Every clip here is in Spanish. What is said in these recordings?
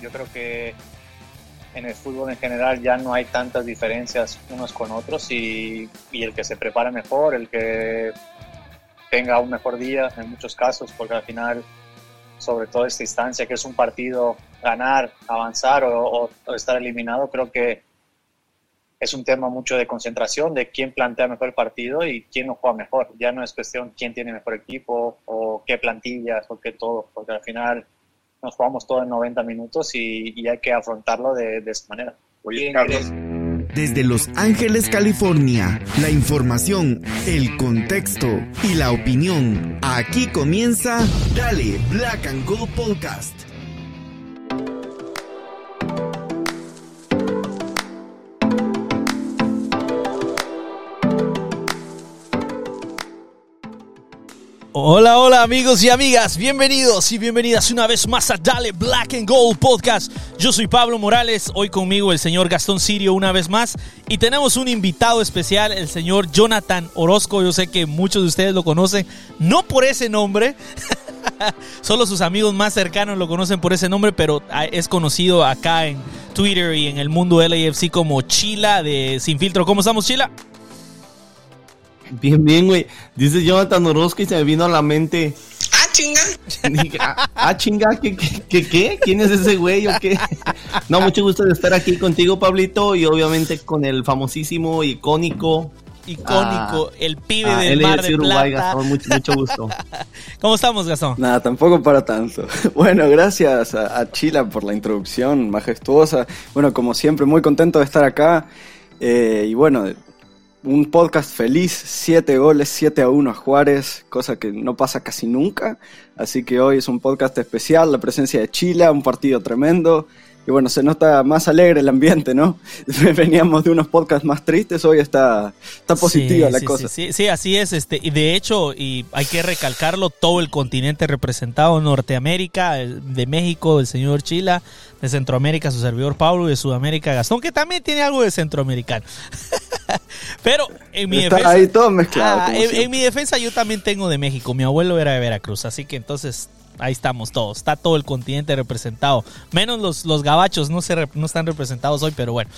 Yo creo que en el fútbol en general ya no hay tantas diferencias unos con otros y, y el que se prepare mejor, el que tenga un mejor día en muchos casos, porque al final, sobre todo esta instancia que es un partido, ganar, avanzar o, o estar eliminado, creo que es un tema mucho de concentración, de quién plantea mejor el partido y quién lo juega mejor. Ya no es cuestión quién tiene mejor equipo o qué plantillas o qué todo, porque al final nos jugamos todo en 90 minutos y, hay que afrontarlo de, esa manera. Desde Los Ángeles, California, la información, el contexto y la opinión. Aquí comienza Dale Black and Gold Podcast. Hola, hola amigos y amigas, bienvenidos y bienvenidas una vez más a Dale Black and Gold Podcast. Yo soy Pablo Morales, hoy conmigo el señor Gastón Sirio una vez más y tenemos un invitado especial, el señor Jonathan Orozco. Yo sé que muchos de ustedes lo conocen, no por ese nombre, solo sus amigos más cercanos lo conocen por ese nombre, pero es conocido acá en Twitter y en el mundo LAFC como Chila de Sin Filtro. ¿Cómo estamos, Chila? Bien, bien, güey. Dice Jonathan Orozco y se me vino a la mente. ¡Ah, chinga! Ah, ah, chinga! ¿Qué, qué, qué, quién es ese güey o qué? No, mucho gusto de estar aquí contigo, Pablito, y obviamente con el famosísimo, icónico. Icónico, ah, el pibe del mar de Uruguay, plata. Gastón, mucho, mucho gusto. ¿Cómo estamos, Gastón? Nada, tampoco para tanto. Bueno, gracias a, Chila por la introducción majestuosa. Bueno, como siempre, muy contento de estar acá. Eh, y bueno, un podcast feliz, siete goles, 7 a 1 a Juárez, cosa que no pasa casi nunca. Así que hoy es un podcast especial, la presencia de Chile, un partido tremendo. Y bueno, se nota más alegre el ambiente, ¿no? Veníamos de unos podcasts más tristes, hoy está, está positiva la cosa. Sí, sí, así es. Este, y de hecho, y hay que recalcarlo, todo el continente representado, Norteamérica, de México, el señor Chila, de Centroamérica, su servidor Pablo, y de Sudamérica, Gastón, que también tiene algo de centroamericano. Pero en mi defensa. Ahí todo mezclado. Ah, en, mi defensa yo también tengo de México. Mi abuelo era de Veracruz. Así que entonces ahí estamos todos. Está todo el continente representado. Menos los, los gabachos no, se, no están representados hoy, pero bueno.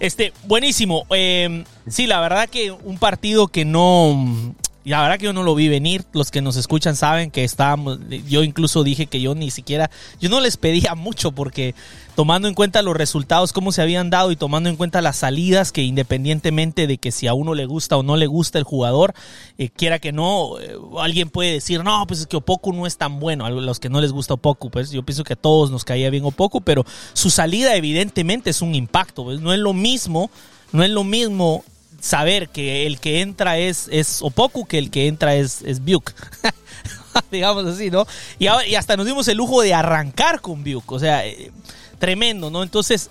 Este, buenísimo. Em, sí, la verdad que un partido que no. La verdad que yo no lo vi venir. Los que nos escuchan saben que estábamos. Yo incluso dije que yo ni siquiera. Yo no les pedía mucho porque tomando en cuenta los resultados, cómo se habían dado y tomando en cuenta las salidas, que independientemente de que si a uno le gusta o no le gusta el jugador, eh, quiera que no, eh, alguien puede decir, no, pues es que Opoku no es tan bueno, a los que no les gusta Opoku, pues yo pienso que a todos nos caía bien Opoku, pero su salida evidentemente es un impacto, pues no es lo mismo, no es lo mismo saber que el que entra es, es Opoku que el que entra es, es Buke. digamos así, ¿no? Y, hasta nos dimos el lujo de arrancar con Buke, o sea, eh, tremendo, ¿no? Entonces,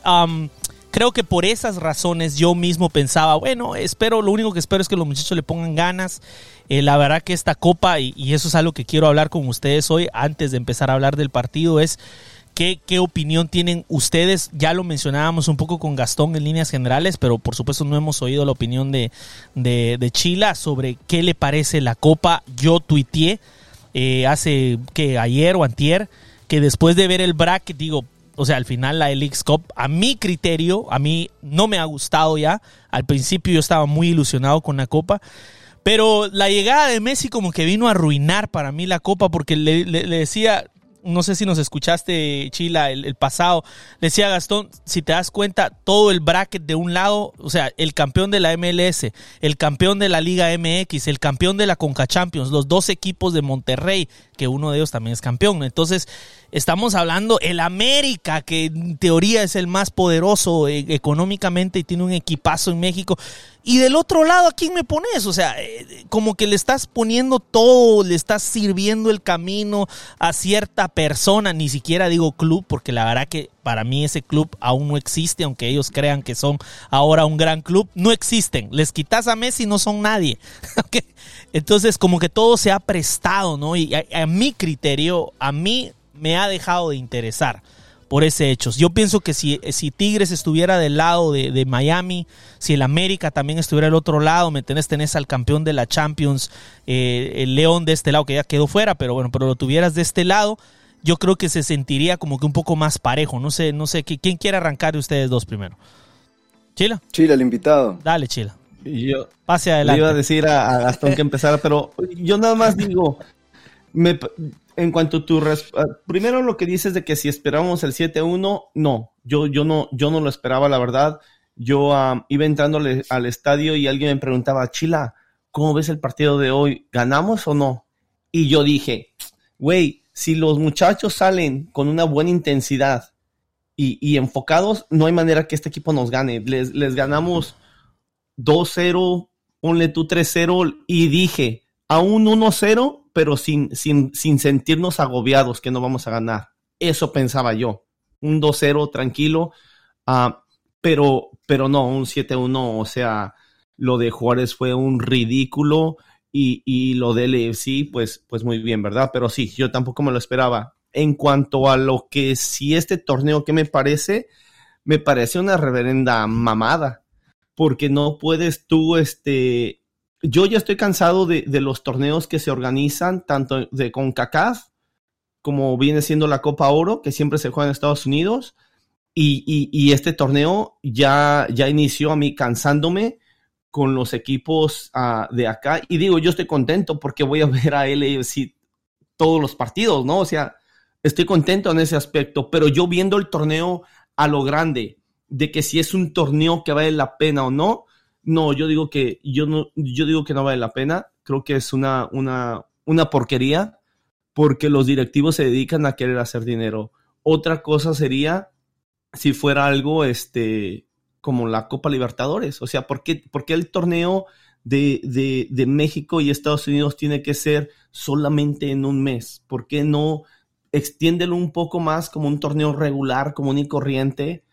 creo que por esas razones yo mismo pensaba, bueno, espero, lo único que espero es que los muchachos le pongan ganas. Eh, la verdad que esta copa, y, eso es algo que quiero hablar con ustedes hoy, antes de empezar a hablar del partido, es qué, opinión tienen ustedes. Ya lo mencionábamos un poco con Gastón en líneas generales, pero por supuesto no hemos oído la opinión de, de, Chila sobre qué le parece la copa. Yo tuiteé eh, hace que ayer o antier que después de ver el bracket, digo, o sea, al final la Elix Cup, a mi criterio, a mí no me ha gustado ya. Al principio yo estaba muy ilusionado con la Copa. Pero la llegada de Messi como que vino a arruinar para mí la Copa porque le decía, no sé si nos escuchaste, Chila, el, pasado, decía Gastón, si te das cuenta, todo el bracket de un lado, o sea, el campeón de la MLS, el campeón de la Liga MX, el campeón de la Conca Champions, los dos equipos de Monterrey, que uno de ellos también es campeón. Entonces, estamos hablando el América, que en teoría es el más poderoso eh, económicamente y tiene un equipazo en México. Y del otro lado, ¿a quién me pones? O sea, eh, como que le estás poniendo todo, le estás sirviendo el camino a cierta persona, ni siquiera digo club, porque la verdad que para mí ese club aún no existe, aunque ellos crean que son ahora un gran club, no existen. Les quitas a Messi, no son nadie. Entonces, como que todo se ha prestado, ¿no? Y a mi criterio, a mí me ha dejado de interesar por ese hecho. Yo pienso que si, si Tigres estuviera del lado de, Miami, si el América también estuviera del otro lado, me tenés, tenés al campeón de la Champions, eh, el León de este lado, que ya quedó fuera, pero bueno, pero lo tuvieras de este lado, yo creo que se sentiría como que un poco más parejo. No sé, no sé, ¿quién quiere arrancar de ustedes dos primero? Chila. Chila, el invitado. Dale, Chila. Yo Pase le adelante. iba a decir a, a Gastón que empezara, pero yo nada más digo, me en cuanto a tu res- a- primero lo que dices de que si esperábamos el 7-1, no, yo, yo no, yo no lo esperaba, la verdad. Yo ah, iba entrando al, estadio y alguien me preguntaba, Chila, ¿cómo ves el partido de hoy? ¿Ganamos o no? Y yo dije, güey, si los muchachos salen con una buena intensidad y, y enfocados, no hay manera que este equipo nos gane. Les, les ganamos 2-0, ponle tú 3-0 y dije, a un 1-0, pero sin, sin, sin sentirnos agobiados que no vamos a ganar. Eso pensaba yo. Un 2-0 tranquilo, ah, pero, pero no, un 7-1, o sea, lo de Juárez fue un ridículo y, y lo del LFC, pues, pues muy bien, ¿verdad? Pero sí, yo tampoco me lo esperaba. En cuanto a lo que si este torneo, ¿qué me parece? Me parece una reverenda mamada porque no puedes tú, este, yo ya estoy cansado de, los torneos que se organizan, tanto de CONCACAF, como viene siendo la Copa Oro, que siempre se juega en Estados Unidos, y, este torneo ya, ya inició a mí cansándome con los equipos uh, de acá, y digo, yo estoy contento porque voy a ver a LAFC todos los partidos, ¿no? O sea, estoy contento en ese aspecto, pero yo viendo el torneo a lo grande, de que si es un torneo que vale la pena o no, no, yo digo que yo no, yo digo que no vale la pena. Creo que es una, una, una porquería porque los directivos se dedican a querer hacer dinero. Otra cosa sería si fuera algo este como la Copa Libertadores. O sea, ¿por qué, por qué el torneo de, de, de, México y Estados Unidos tiene que ser solamente en un mes? ¿Por qué no extiéndelo un poco más como un torneo regular, común y corriente?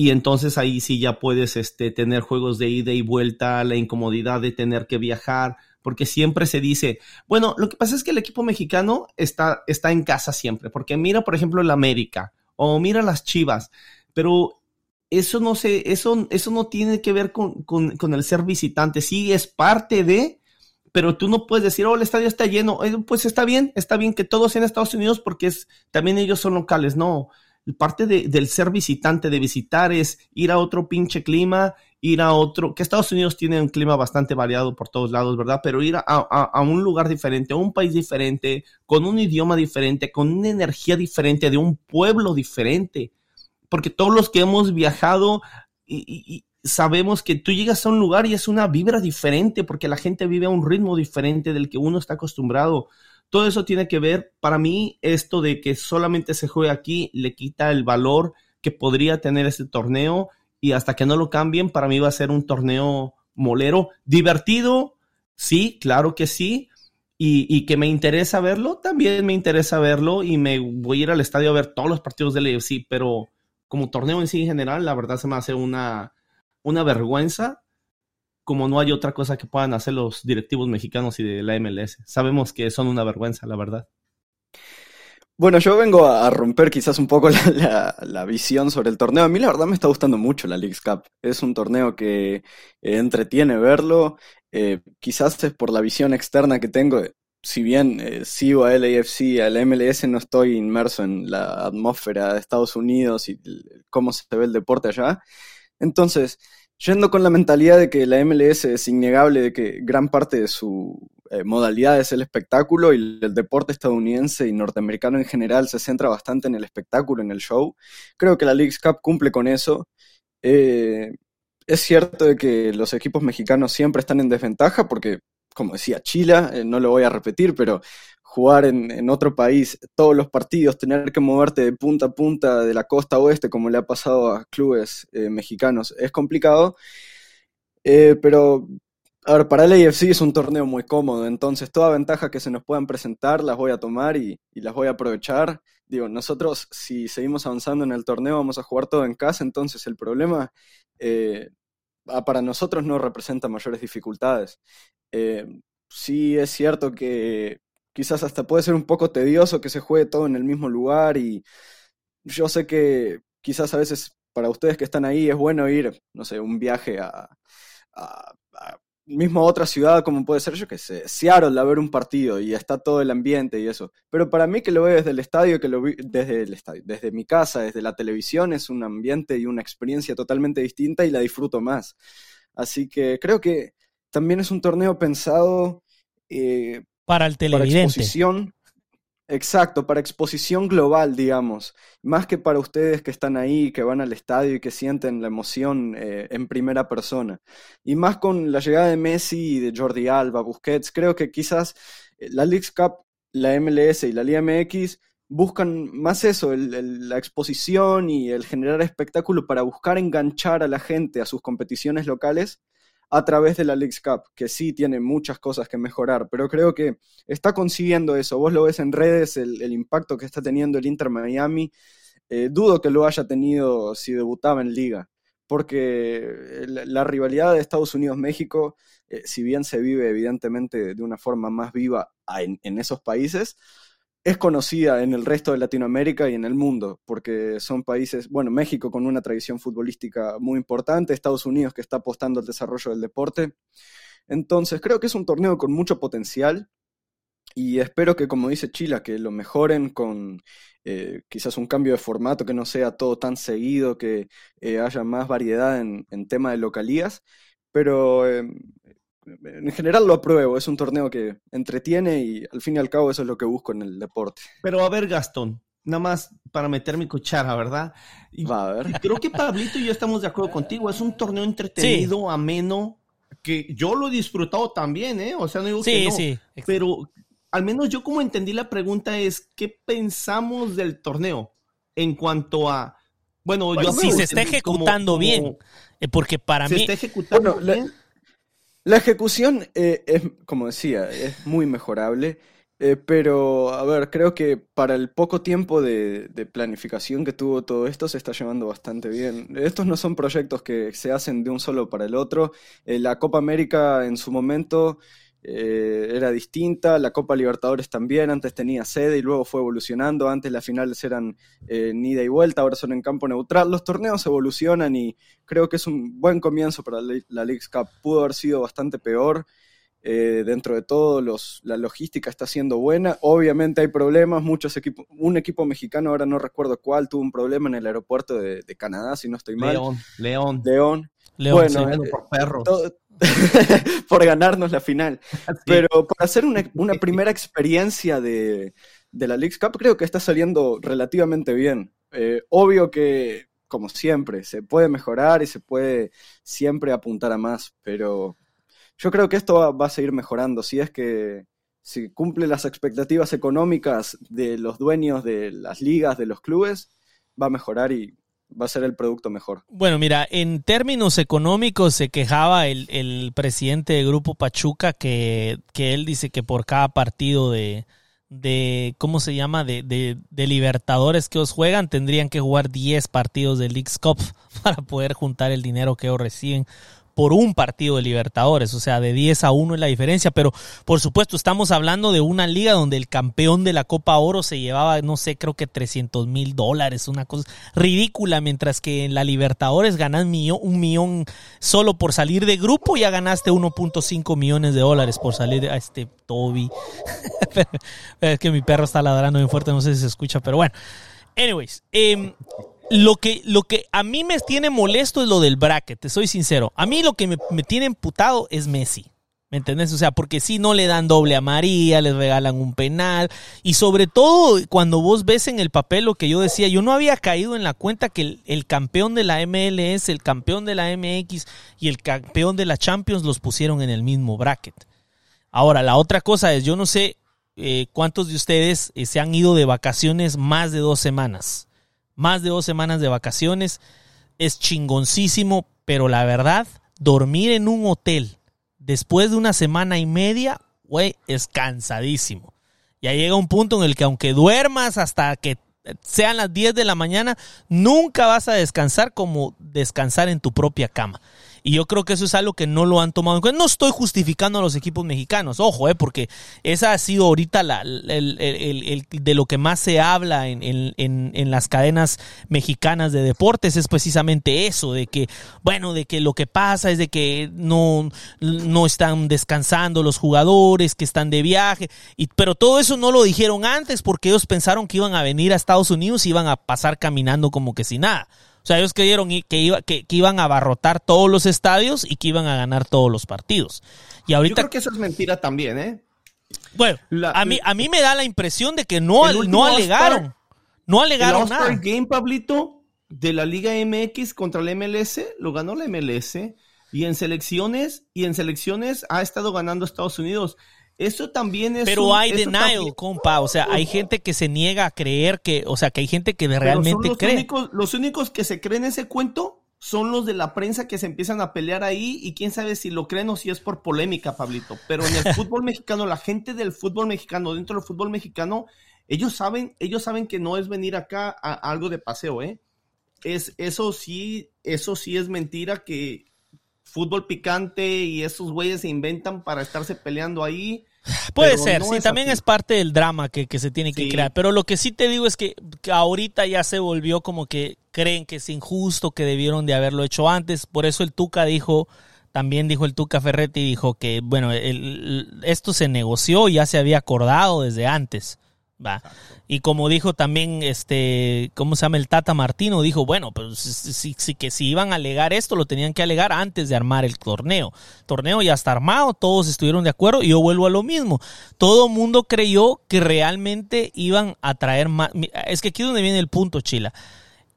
Y entonces ahí sí ya puedes este, tener juegos de ida y vuelta, la incomodidad de tener que viajar, porque siempre se dice, bueno, lo que pasa es que el equipo mexicano está, está en casa siempre, porque mira, por ejemplo, el América o mira las Chivas, pero eso no se, eso, eso no tiene que ver con, con, con el ser visitante, sí es parte de, pero tú no puedes decir, oh, el estadio está lleno, eh, pues está bien, está bien que todos en Estados Unidos porque es, también ellos son locales, no, parte de, del ser visitante, de visitar, es ir a otro pinche clima, ir a otro, que Estados Unidos tiene un clima bastante variado por todos lados, ¿verdad? Pero ir a, a, un lugar diferente, a un país diferente, con un idioma diferente, con una energía diferente, de un pueblo diferente. Porque todos los que hemos viajado y, y sabemos que tú llegas a un lugar y es una vibra diferente, porque la gente vive a un ritmo diferente del que uno está acostumbrado todo eso tiene que ver, para mí, esto de que solamente se juegue aquí le quita el valor que podría tener este torneo y hasta que no lo cambien, para mí va a ser un torneo molero, divertido, sí, claro que sí, y, y, que me interesa verlo, también me interesa verlo y me voy a ir al estadio a ver todos los partidos del AFC, pero como torneo en sí en general, la verdad se me hace una, una vergüenza como no hay otra cosa que puedan hacer los directivos mexicanos y de la MLS. Sabemos que son una vergüenza, la verdad. Bueno, yo vengo a romper quizás un poco la, la, la, visión sobre el torneo. A mí la verdad me está gustando mucho la Leagues Cup. Es un torneo que eh, entretiene verlo. Eh, quizás es por la visión externa que tengo. Si bien eh, sigo a LAFC, al MLS, no estoy inmerso en la atmósfera de Estados Unidos y cómo se ve el deporte allá. Entonces, Yendo con la mentalidad de que la MLS es innegable, de que gran parte de su eh, modalidad es el espectáculo y el deporte estadounidense y norteamericano en general se centra bastante en el espectáculo, en el show, creo que la Leagues Cup cumple con eso. Eh, es cierto de que los equipos mexicanos siempre están en desventaja porque, como decía Chila, eh, no lo voy a repetir, pero jugar en, en, otro país todos los partidos, tener que moverte de punta a punta de la costa oeste, como le ha pasado a clubes eh, mexicanos, es complicado. Eh, pero, a ver, para el AFC es un torneo muy cómodo, entonces toda ventaja que se nos puedan presentar las voy a tomar y, y las voy a aprovechar. Digo, nosotros si seguimos avanzando en el torneo vamos a jugar todo en casa, entonces el problema eh, para nosotros no representa mayores dificultades. Sí es cierto que quizás hasta puede ser un poco tedioso que se juegue todo en el mismo lugar y yo sé que quizás a veces para ustedes que están ahí es bueno ir, no sé, un viaje a, a, a mismo otra ciudad como puede ser, yo que sé, Seattle a ver un partido y está todo el ambiente y eso. Pero para mí que lo veo desde el estadio, que lo vi desde el estadio, desde mi casa, desde la televisión, es un ambiente y una experiencia totalmente distinta y la disfruto más. Así que creo que también es un torneo pensado eh, para el televidente. exposición. Exacto, para exposición global, digamos, más que para ustedes que están ahí, que van al estadio y que sienten la emoción eh, en primera persona. Y más con la llegada de Messi y de Jordi Alba, Busquets, creo que quizás eh, la League Cup, la MLS y la Liga MX buscan más eso, la exposición y el generar espectáculo para buscar enganchar a la gente a sus competiciones locales a través de la Leagues Cup, que sí tiene muchas cosas que mejorar, pero creo que está consiguiendo eso. Vos lo ves en redes, el, impacto que está teniendo el Inter Miami. Eh, dudo que lo haya tenido si debutaba en liga, porque la, rivalidad de Estados Unidos-México, eh, si bien se vive evidentemente de una forma más viva en esos países, es conocida en el resto de Latinoamérica y en el mundo, porque son países, bueno, México con una tradición futbolística muy importante, Estados Unidos que está apostando al desarrollo del deporte. Entonces, creo que es un torneo con mucho potencial y espero que, como dice Chila, que lo mejoren con eh, quizás un cambio de formato, que no sea todo tan seguido, que eh, haya más variedad en, tema de localías, pero em, en general lo apruebo, es un torneo que entretiene y al fin y al cabo eso es lo que busco en el deporte. Pero a ver, Gastón, nada más para meter mi cuchara, ¿verdad? Va a ver. Creo que Pablito y yo estamos de acuerdo contigo, es un torneo entretenido, ameno, que yo lo he disfrutado también, ¿eh? O sea, no digo que no, sí. pero al menos yo como entendí la pregunta es, ¿qué pensamos del torneo en cuanto a... Bueno, yo si se está ejecutando bien, eh, porque para mí... está ejecutando bien. La ejecución eh, es, como decía, es muy mejorable, eh, pero a ver, creo que para el poco tiempo de, planificación que tuvo todo esto se está llevando bastante bien. Estos no son proyectos que se hacen de un solo para el otro. Eh, la Copa América en su momento eh, era distinta, la Copa Libertadores también, antes tenía sede y luego fue evolucionando, antes las finales eran eh, ida y vuelta, ahora son en campo neutral, los torneos evolucionan y creo que es un buen comienzo para la, la Leagues Cup, pudo haber sido bastante peor, eh, dentro de todo los, la logística está siendo buena, obviamente hay problemas, muchos equipos, un equipo mexicano, ahora no recuerdo cuál, tuvo un problema en el aeropuerto de, Canadá, si no estoy mal. León, León. León. León bueno, por perros. por ganarnos la final. Pero para hacer una, primera experiencia de, la League Cup, creo que está saliendo relativamente bien. Eh, obvio que, como siempre, se puede mejorar y se puede siempre apuntar a más, pero yo creo que esto va, a seguir mejorando. Si es que si cumple las expectativas económicas de los dueños de las ligas, de los clubes, va a mejorar y va a ser el producto mejor. Bueno, mira, en términos económicos se quejaba el, presidente de Grupo Pachuca que, que, él dice que por cada partido de, de ¿cómo se llama? De, de, de Libertadores que os juegan, tendrían que jugar 10 partidos de Leagues Cup para poder juntar el dinero que ellos reciben por un partido de Libertadores, o sea, de 10 a 1 es la diferencia, pero por supuesto estamos hablando de una liga donde el campeón de la Copa Oro se llevaba, no sé, creo que 300 mil dólares, una cosa ridícula, mientras que en la Libertadores ganas un millón solo por salir de grupo, ya ganaste 1.5 millones de dólares por salir a este Toby. es que mi perro está ladrando bien fuerte, no sé si se escucha, pero bueno. Anyways, eh, lo que, lo que a mí me tiene molesto es lo del bracket, te soy sincero. A mí lo que me, tiene emputado es Messi. ¿Me entendés? O sea, porque si no le dan doble a María, les regalan un penal. Y sobre todo, cuando vos ves en el papel lo que yo decía, yo no había caído en la cuenta que el, el, campeón de la MLS, el campeón de la MX y el campeón de la Champions los pusieron en el mismo bracket. Ahora, la otra cosa es, yo no sé eh, cuántos de ustedes eh, se han ido de vacaciones más de dos semanas más de dos semanas de vacaciones. Es chingoncísimo, pero la verdad, dormir en un hotel después de una semana y media, güey, es cansadísimo. Ya llega un punto en el que aunque duermas hasta que sean las 10 de la mañana, nunca vas a descansar como descansar en tu propia cama. Y yo creo que eso es algo que no lo han tomado en cuenta. No estoy justificando a los equipos mexicanos, ojo, eh, porque esa ha sido ahorita la, el, de lo que más se habla en, en, en, las cadenas mexicanas de deportes, es precisamente eso, de que, bueno, de que lo que pasa es de que no, no están descansando los jugadores, que están de viaje, y, pero todo eso no lo dijeron antes porque ellos pensaron que iban a venir a Estados Unidos y iban a pasar caminando como que sin nada. O sea, ellos creyeron que, iba, que, iban a abarrotar todos los estadios y que iban a ganar todos los partidos. Y ahorita... Yo creo que eso es mentira también, ¿eh? Bueno, a, mí, a mí me da la impresión de que no, no alegaron. no alegaron el nada. Game, Pablito, de la Liga MX contra el MLS, lo ganó la MLS. Y en selecciones, y en selecciones ha estado ganando Estados Unidos. Eso también es. Pero hay denial, compa. O sea, hay gente que se niega a creer que. O sea, que hay gente que realmente los cree. Únicos, los únicos que se creen ese cuento son los de la prensa que se empiezan a pelear ahí y quién sabe si lo creen o si es por polémica, Pablito. Pero en el fútbol mexicano, la gente del fútbol mexicano, dentro del fútbol mexicano, ellos saben, ellos saben que no es venir acá a, algo de paseo, ¿eh? Es, eso sí, eso sí es mentira que fútbol picante y esos güeyes se inventan para estarse peleando ahí Puede ser, sí, también es parte del drama que, se tiene que crear. Pero lo que sí te digo es que, ahorita ya se volvió como que creen que es injusto, que debieron de haberlo hecho antes. Por eso el Tuca dijo, también dijo el Tuca Ferretti, dijo que, bueno, esto se negoció y ya se había acordado desde antes. Va. Y como dijo también, este, ¿cómo se llama? El Tata Martino dijo, bueno, pues sí, sí, que si iban a alegar esto, lo tenían que alegar antes de armar el torneo. El torneo ya está armado, todos estuvieron de acuerdo y yo vuelvo a lo mismo. Todo mundo creyó que realmente iban a traer más. Es que aquí es donde viene el punto, Chila.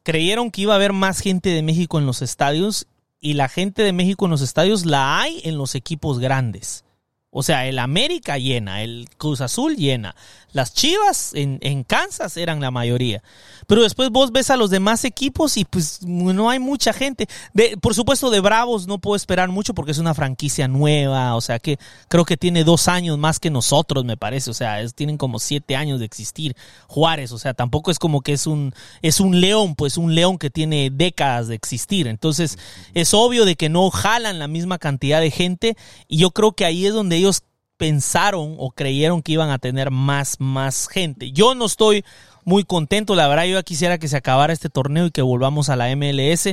Creyeron que iba a haber más gente de México en los estadios y la gente de México en los estadios la hay en los equipos grandes. O sea, el América llena, el Cruz Azul llena. Las Chivas en, en, Kansas eran la mayoría. Pero después vos ves a los demás equipos y pues no hay mucha gente. De, por supuesto, de Bravos no puedo esperar mucho porque es una franquicia nueva. O sea, que creo que tiene dos años más que nosotros, me parece. O sea, tienen como siete años de existir. Juárez, o sea, tampoco es como que es un, es un león, pues un león que tiene décadas de existir. Entonces, es obvio de que no jalan la misma cantidad de gente. Y yo creo que ahí es donde ellos pensaron o creyeron que iban a tener más, más gente. Yo no estoy muy contento, la verdad yo quisiera que se acabara este torneo y que volvamos a la MLS.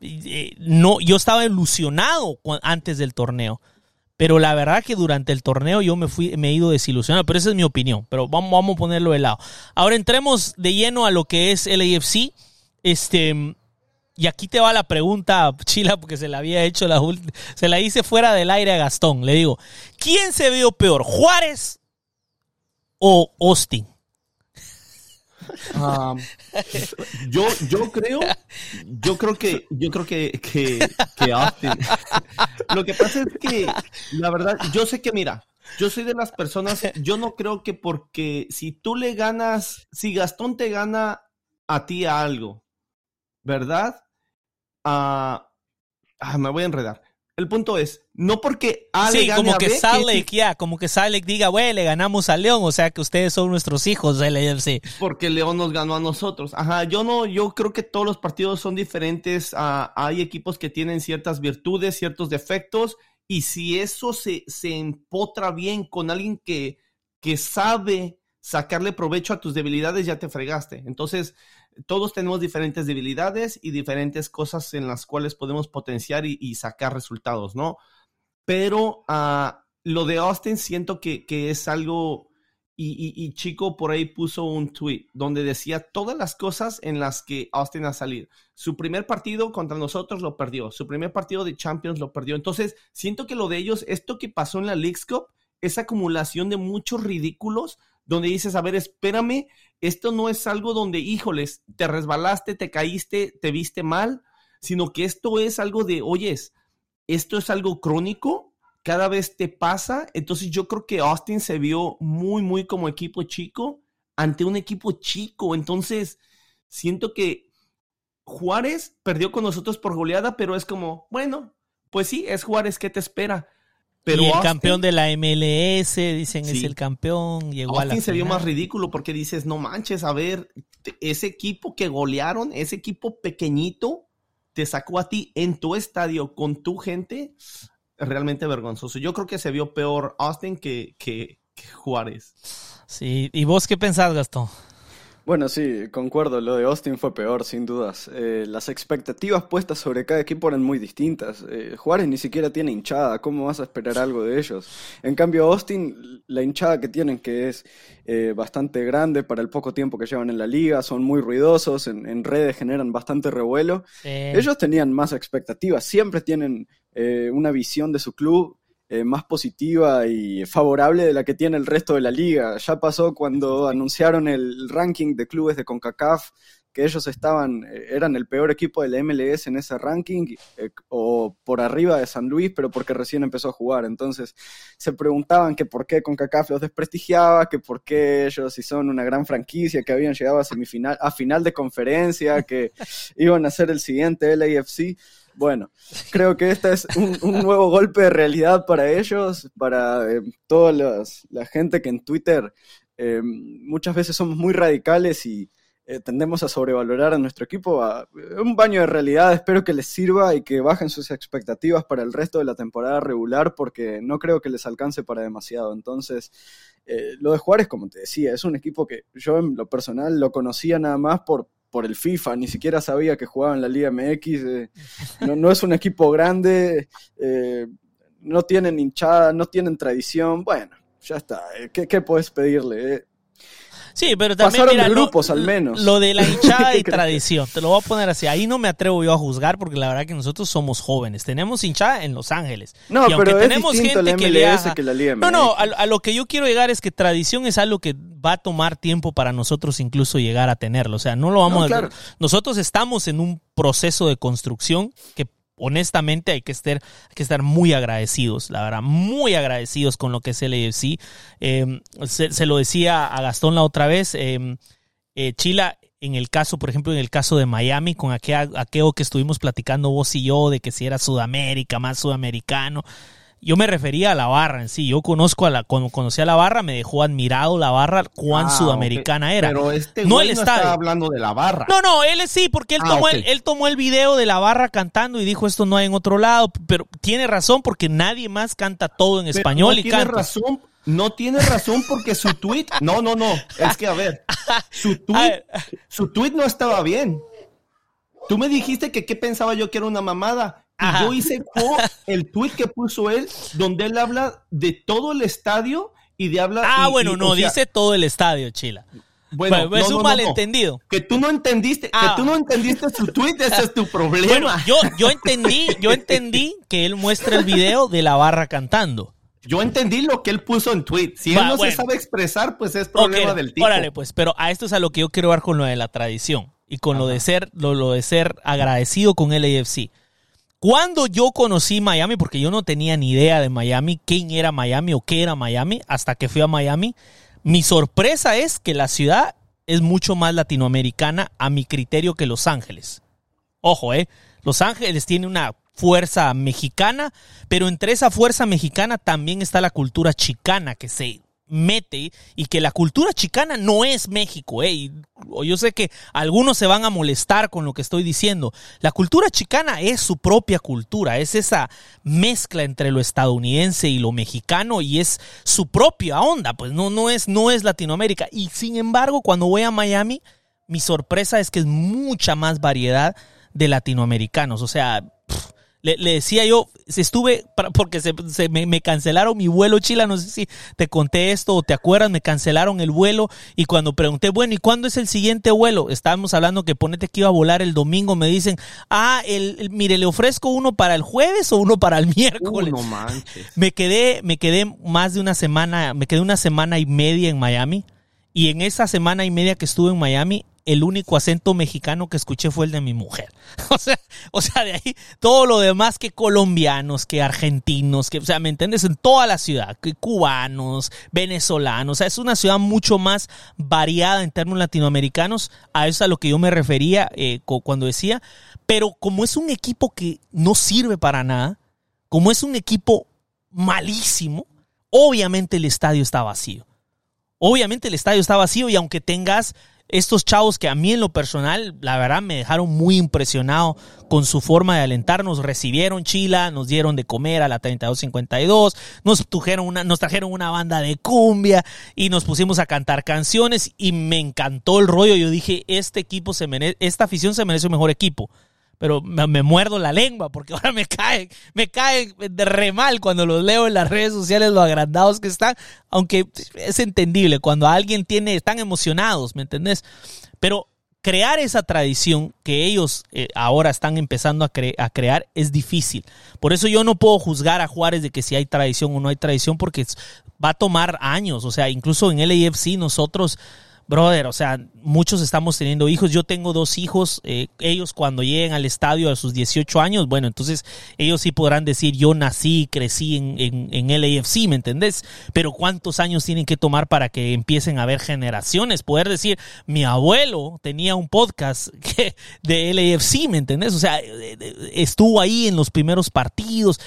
Eh, no, yo estaba ilusionado antes del torneo. Pero la verdad que durante el torneo yo me fui, me he ido desilusionado, pero esa es mi opinión. Pero vamos, vamos a ponerlo de lado. Ahora entremos de lleno a lo que es el AFC. Este, y aquí te va la pregunta, Chila, porque se la había hecho la se la hice fuera del aire a Gastón. Le digo, ¿quién se vio peor, Juárez o Austin? Yo, yo creo, yo creo que, yo creo que, que, que Austin. Lo que pasa es que, la verdad, yo sé que, mira, yo soy de las personas, yo no creo que porque si tú le ganas, si Gastón te gana a ti algo, ¿verdad? Ah, ah, me voy a enredar. El punto es, no porque A sí, como que Salt ya, como que Salt diga, güey, le ganamos a León, o sea que ustedes son nuestros hijos del AFC. Porque León nos ganó a nosotros. Ajá, yo no, yo creo que todos los partidos son diferentes. Hay equipos que tienen ciertas virtudes, ciertos defectos, y si eso se, se empotra bien con alguien que, que sabe sacarle provecho a tus debilidades, ya te fregaste. Entonces, todos tenemos diferentes debilidades y diferentes cosas en las cuales podemos potenciar y, sacar resultados, ¿no? Pero uh, lo de Austin siento que, que es algo, y, Chico por ahí puso un tweet donde decía todas las cosas en las que Austin ha salido. Su primer partido contra nosotros lo perdió, su primer partido de Champions lo perdió. Entonces, siento que lo de ellos, esto que pasó en la League's Cup, esa acumulación de muchos ridículos, donde dices, a ver, espérame, esto no es algo donde, híjoles, te resbalaste, te caíste, te viste mal, sino que esto es algo de, oyes, esto es algo crónico, cada vez te pasa. Entonces yo creo que Austin se vio muy, muy como equipo chico ante un equipo chico. Entonces siento que Juárez perdió con nosotros por goleada, pero es como, bueno, pues sí, es Juárez, ¿qué te espera? Pero y el campeón de la MLS, dicen es el campeón, llegó Austin se vio más ridículo porque dices, no manches, a ver, ese equipo que golearon, ese equipo pequeñito, te sacó a ti en tu estadio con tu gente, realmente vergonzoso. Yo creo que se vio peor Austin que, que, que Juárez. Sí, ¿y vos qué pensás, Gastón? Bueno, sí, concuerdo, lo de Austin fue peor, sin dudas. Eh, las expectativas puestas sobre cada equipo eran muy distintas. Eh, Juárez ni siquiera tiene hinchada, ¿cómo vas a esperar algo de ellos? En cambio, Austin, la hinchada que tienen, que es eh, bastante grande para el poco tiempo que llevan en la liga, son muy ruidosos, en, en redes generan bastante revuelo. Ellos tenían más expectativas, siempre tienen una visión de su club eh, más positiva y favorable de la que tiene el resto de la liga. Ya pasó cuando anunciaron el ranking de clubes de CONCACAF, que ellos estaban, eh, eran el peor equipo de la MLS en ese ranking, eh, o por arriba de San Luis, pero porque recién empezó a jugar. Entonces se preguntaban que por qué CONCACAF los desprestigiaba, que por qué ellos, si son una gran franquicia, que habían llegado a semifinal, a final de conferencia, que iban a ser el siguiente LAFC. Bueno, creo que este es un, nuevo golpe de realidad para ellos, para eh, toda la gente que en Twitter eh, muchas veces somos muy radicales y eh, tendemos a sobrevalorar a nuestro equipo. A, un baño de realidad, espero que les sirva y que bajen sus expectativas para el resto de la temporada regular porque no creo que les alcance para demasiado. Entonces, lo de Juárez, como te decía, es un equipo que yo en lo personal lo conocía nada más por, por el FIFA, ni siquiera sabía que jugaba en la Liga MX, eh, no, es un equipo grande, eh, no tienen hinchada, no tienen tradición, bueno, ya está, eh, ¿qué, qué puedes pedirle? Sí, pero también Pasaron de grupos al menos. Lo de la hinchada y tradición, te lo voy a poner así. Ahí no me atrevo yo a juzgar porque la verdad que nosotros somos jóvenes. Tenemos hinchada en Los Ángeles. No, pero tenemos gente la MLS que, la Liga No, no, a, lo que yo quiero llegar es que tradición es algo que va a tomar tiempo para nosotros incluso llegar a tenerlo. O sea, no lo vamos a... Nosotros estamos en un proceso de construcción que honestamente hay que estar, que estar muy agradecidos, la verdad, muy agradecidos con lo que es el AFC. Em, se, lo decía a Gastón la otra vez, eh, Chila, en el caso, por ejemplo, en el caso de Miami, con aquello que estuvimos platicando vos y yo, de que si era Sudamérica, más sudamericano, yo me refería a la barra en sí. Yo conozco a la, cuando conocí a la barra, me dejó admirado la barra, cuán ah, sudamericana era. Pero este no el estaba hablando de la barra. No, no, él sí, porque él, ah, tomó el, él tomó el video de la barra cantando y dijo esto no hay en otro lado. Pero tiene razón porque nadie más canta todo en español no y tiene razón. No tiene razón porque su tweet, no, no, no, es que a ver, su tweet, su tweet no estaba bien. Tú me dijiste que qué pensaba yo que era una mamada. Y yo hice el tweet que puso él, donde él habla de todo el estadio y de habla. Ah, bueno, no, dice todo el estadio, Chila. Bueno, es un malentendido. Que tú no entendiste, que tú no ah. entendiste su tweet, ese es tu problema. Bueno, yo, yo entendí, yo entendí que él muestra el video de la barra cantando. Yo entendí lo que él puso en tweet. Si él no se sabe expresar, pues es problema del tipo. Órale, pues, pero a esto es a lo que yo quiero ver con lo de la tradición y con lo de ser, lo, lo de ser agradecido con el AFC. Cuando yo conocí Miami, porque yo no tenía ni idea de Miami, quién era Miami o qué era Miami, hasta que fui a Miami, mi sorpresa es que la ciudad es mucho más latinoamericana a mi criterio que Los Ángeles. Ojo, eh. Los Ángeles tiene una fuerza mexicana, pero entre esa fuerza mexicana también está la cultura chicana que se mete y que la cultura chicana no es México. Eh. yo sé que algunos se van a molestar con lo que estoy diciendo. La cultura chicana es su propia cultura, es esa mezcla entre lo estadounidense y lo mexicano y es su propia onda, pues no, no, es, no es Latinoamérica. Y sin embargo, cuando voy a Miami, mi sorpresa es que es mucha más variedad de latinoamericanos. O sea, le, decía yo, estuve, porque se, me, cancelaron mi vuelo, Chila, no sé si te conté esto o te acuerdas, me cancelaron el vuelo y cuando pregunté, bueno, ¿y cuándo es el siguiente vuelo? Estábamos hablando que ponete que iba a volar el domingo, me dicen, ah, el, mire, le ofrezco uno para el jueves o uno para el miércoles. no manches. Me quedé, me quedé más de una semana, me quedé una semana y media en Miami y en esa semana y media que estuve en Miami, el único acento mexicano que escuché fue el de mi mujer. O sea, o sea, de ahí todo lo demás que colombianos, que argentinos, que, o sea, ¿me entiendes? En toda la ciudad, que cubanos, venezolanos, o sea, es una ciudad mucho más variada en términos latinoamericanos, a eso es a lo que yo me refería eh, cuando decía, pero como es un equipo que no sirve para nada, como es un equipo malísimo, obviamente el estadio está vacío. Obviamente el estadio está vacío y aunque tengas estos chavos que a mí en lo personal, la verdad, me dejaron muy impresionado con su forma de alentarnos. Recibieron chila, nos dieron de comer a la 3252, nos trajeron una, nos trajeron una banda de cumbia y nos pusimos a cantar canciones y me encantó el rollo. Yo dije, este equipo se merece, esta afición se merece un mejor equipo pero me, muerdo la lengua porque ahora me cae, me cae de re mal cuando los leo en las redes sociales, lo agrandados que están, aunque es entendible, cuando alguien tiene, están emocionados, ¿me entendés? Pero crear esa tradición que ellos eh, ahora están empezando a, a, crear es difícil. Por eso yo no puedo juzgar a Juárez de que si hay tradición o no hay tradición, porque va a tomar años. O sea, incluso en LAFC nosotros brother, o sea, muchos estamos teniendo hijos. Yo tengo dos hijos. Eh, ellos cuando lleguen al estadio a sus 18 años, bueno, entonces ellos sí podrán decir, yo nací, crecí en, en, en LAFC, ¿me entendés? Pero ¿cuántos años tienen que tomar para que empiecen a haber generaciones? Poder decir, mi abuelo tenía un podcast de LAFC, ¿me entendés? O sea, eh, eh, estuvo ahí en los primeros partidos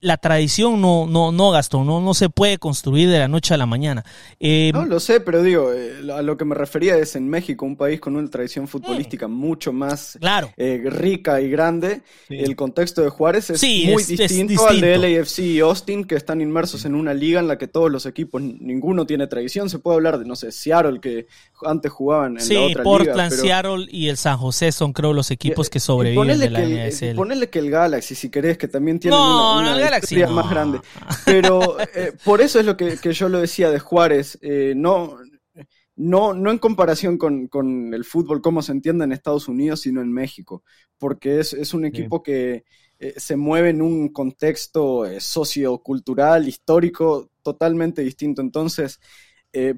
la tradición no, no, no, Gastón, no, no se puede construir de la noche a la mañana. Eh, no, lo sé, pero digo, eh, a lo que me refería es en México, un país con una tradición futbolística mucho más eh, rica y grande. El contexto de Juárez es muy distinto, al de LAFC y Austin, que están inmersos en una liga en la que todos los equipos, ninguno tiene tradición. Se puede hablar de, no sé, Seattle, que antes jugaban en la otra Portland, liga, Seattle y el San José son, creo, los equipos que sobreviven de la que, Ponele que el Galaxy, si querés, que también tiene una más grande. Pero eh, por eso es lo que, yo lo decía de Juárez. Eh, no, no, no en comparación con, el fútbol como se entiende en Estados Unidos, sino en México. Porque es, un equipo que eh, se mueve en un contexto sociocultural, histórico, totalmente distinto. Entonces,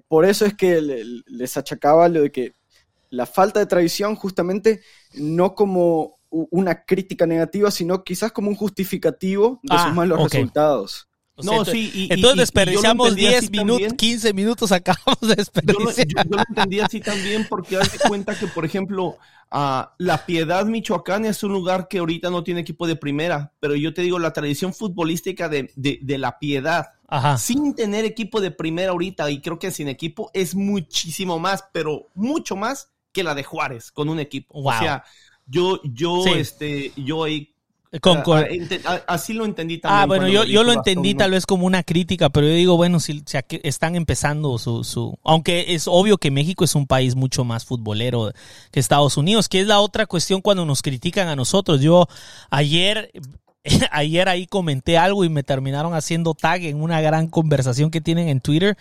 por eso es que les achacaba lo de que la falta de tradición justamente no como una crítica negativa, sino quizás como un justificativo de sus ah, malos resultados. No, sí, entonces desperdiciamos 10 minutos, 15 minutos acabamos de desperdiciar. Yo, lo entendí así también porque hace cuenta que, por ejemplo, ah, La Piedad, Michoacán es un lugar que ahorita no tiene equipo de primera, pero yo te digo, la tradición futbolística de, La Piedad, sin tener equipo de primera ahorita, y creo que sin equipo, es muchísimo más, pero mucho más que la de Juárez con un equipo. O sea, yo, yo, este, yo ahí así lo entendí también. Ah, bueno, yo, yo lo entendí tal vez como una crítica, pero yo digo, bueno, si, están empezando su, su... Aunque es obvio que México es un país mucho más futbolero que Estados Unidos, que es la otra cuestión cuando nos critican a nosotros. Yo ayer ayer ahí comenté algo y me terminaron haciendo tag en una gran conversación que tienen en Twitter.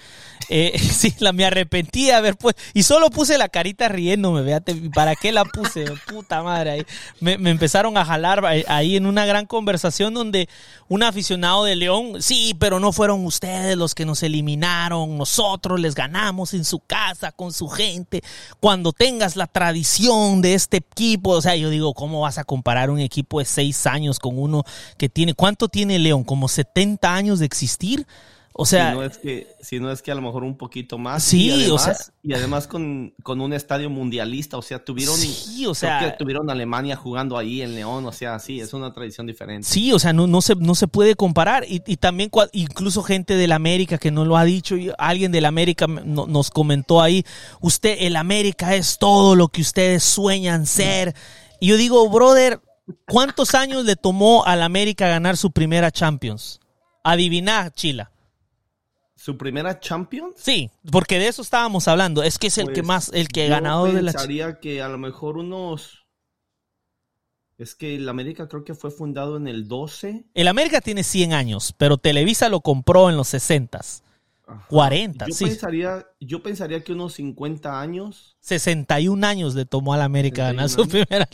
Eh, sí, la me arrepentí de haber pues y solo puse la carita riéndome, véate, ¿para qué la puse? Puta madre, ahí me, me, empezaron a jalar ahí en una gran conversación donde un aficionado de León, sí, pero no fueron ustedes los que nos eliminaron, nosotros les ganamos en su casa, con su gente, cuando tengas la tradición de este equipo, o sea, yo digo, ¿cómo vas a comparar un equipo de seis años con uno que tiene, ¿cuánto tiene León? ¿Como 70 años de existir? O sea, si no es que, si no es que a lo mejor un poquito más. Sí, y además, o sea, y además con, un estadio mundialista, o sea, tuvieron, sí, o sea, tuvieron Alemania jugando ahí en León, o sea, sí, es una tradición diferente. Sí, o sea, no, no se, no se puede comparar y, y también incluso gente del América que no lo ha dicho, alguien del América nos comentó ahí, usted, el América es todo lo que ustedes sueñan ser. Y yo digo, brother, ¿Cuántos años le tomó al América ganar su primera Champions? Adivina, Chila. ¿Su primera Champions? Sí, porque de eso estábamos hablando. Es que es el que pues, más, el que ganado de la pensaría que a lo mejor unos. Es que el América creo que fue fundado en el 12. El América tiene 100 años, pero Televisa lo compró en los 60. 40, yo sí. Pensaría, yo pensaría que unos 50 años. 61 años le tomó a la América ganar su primera.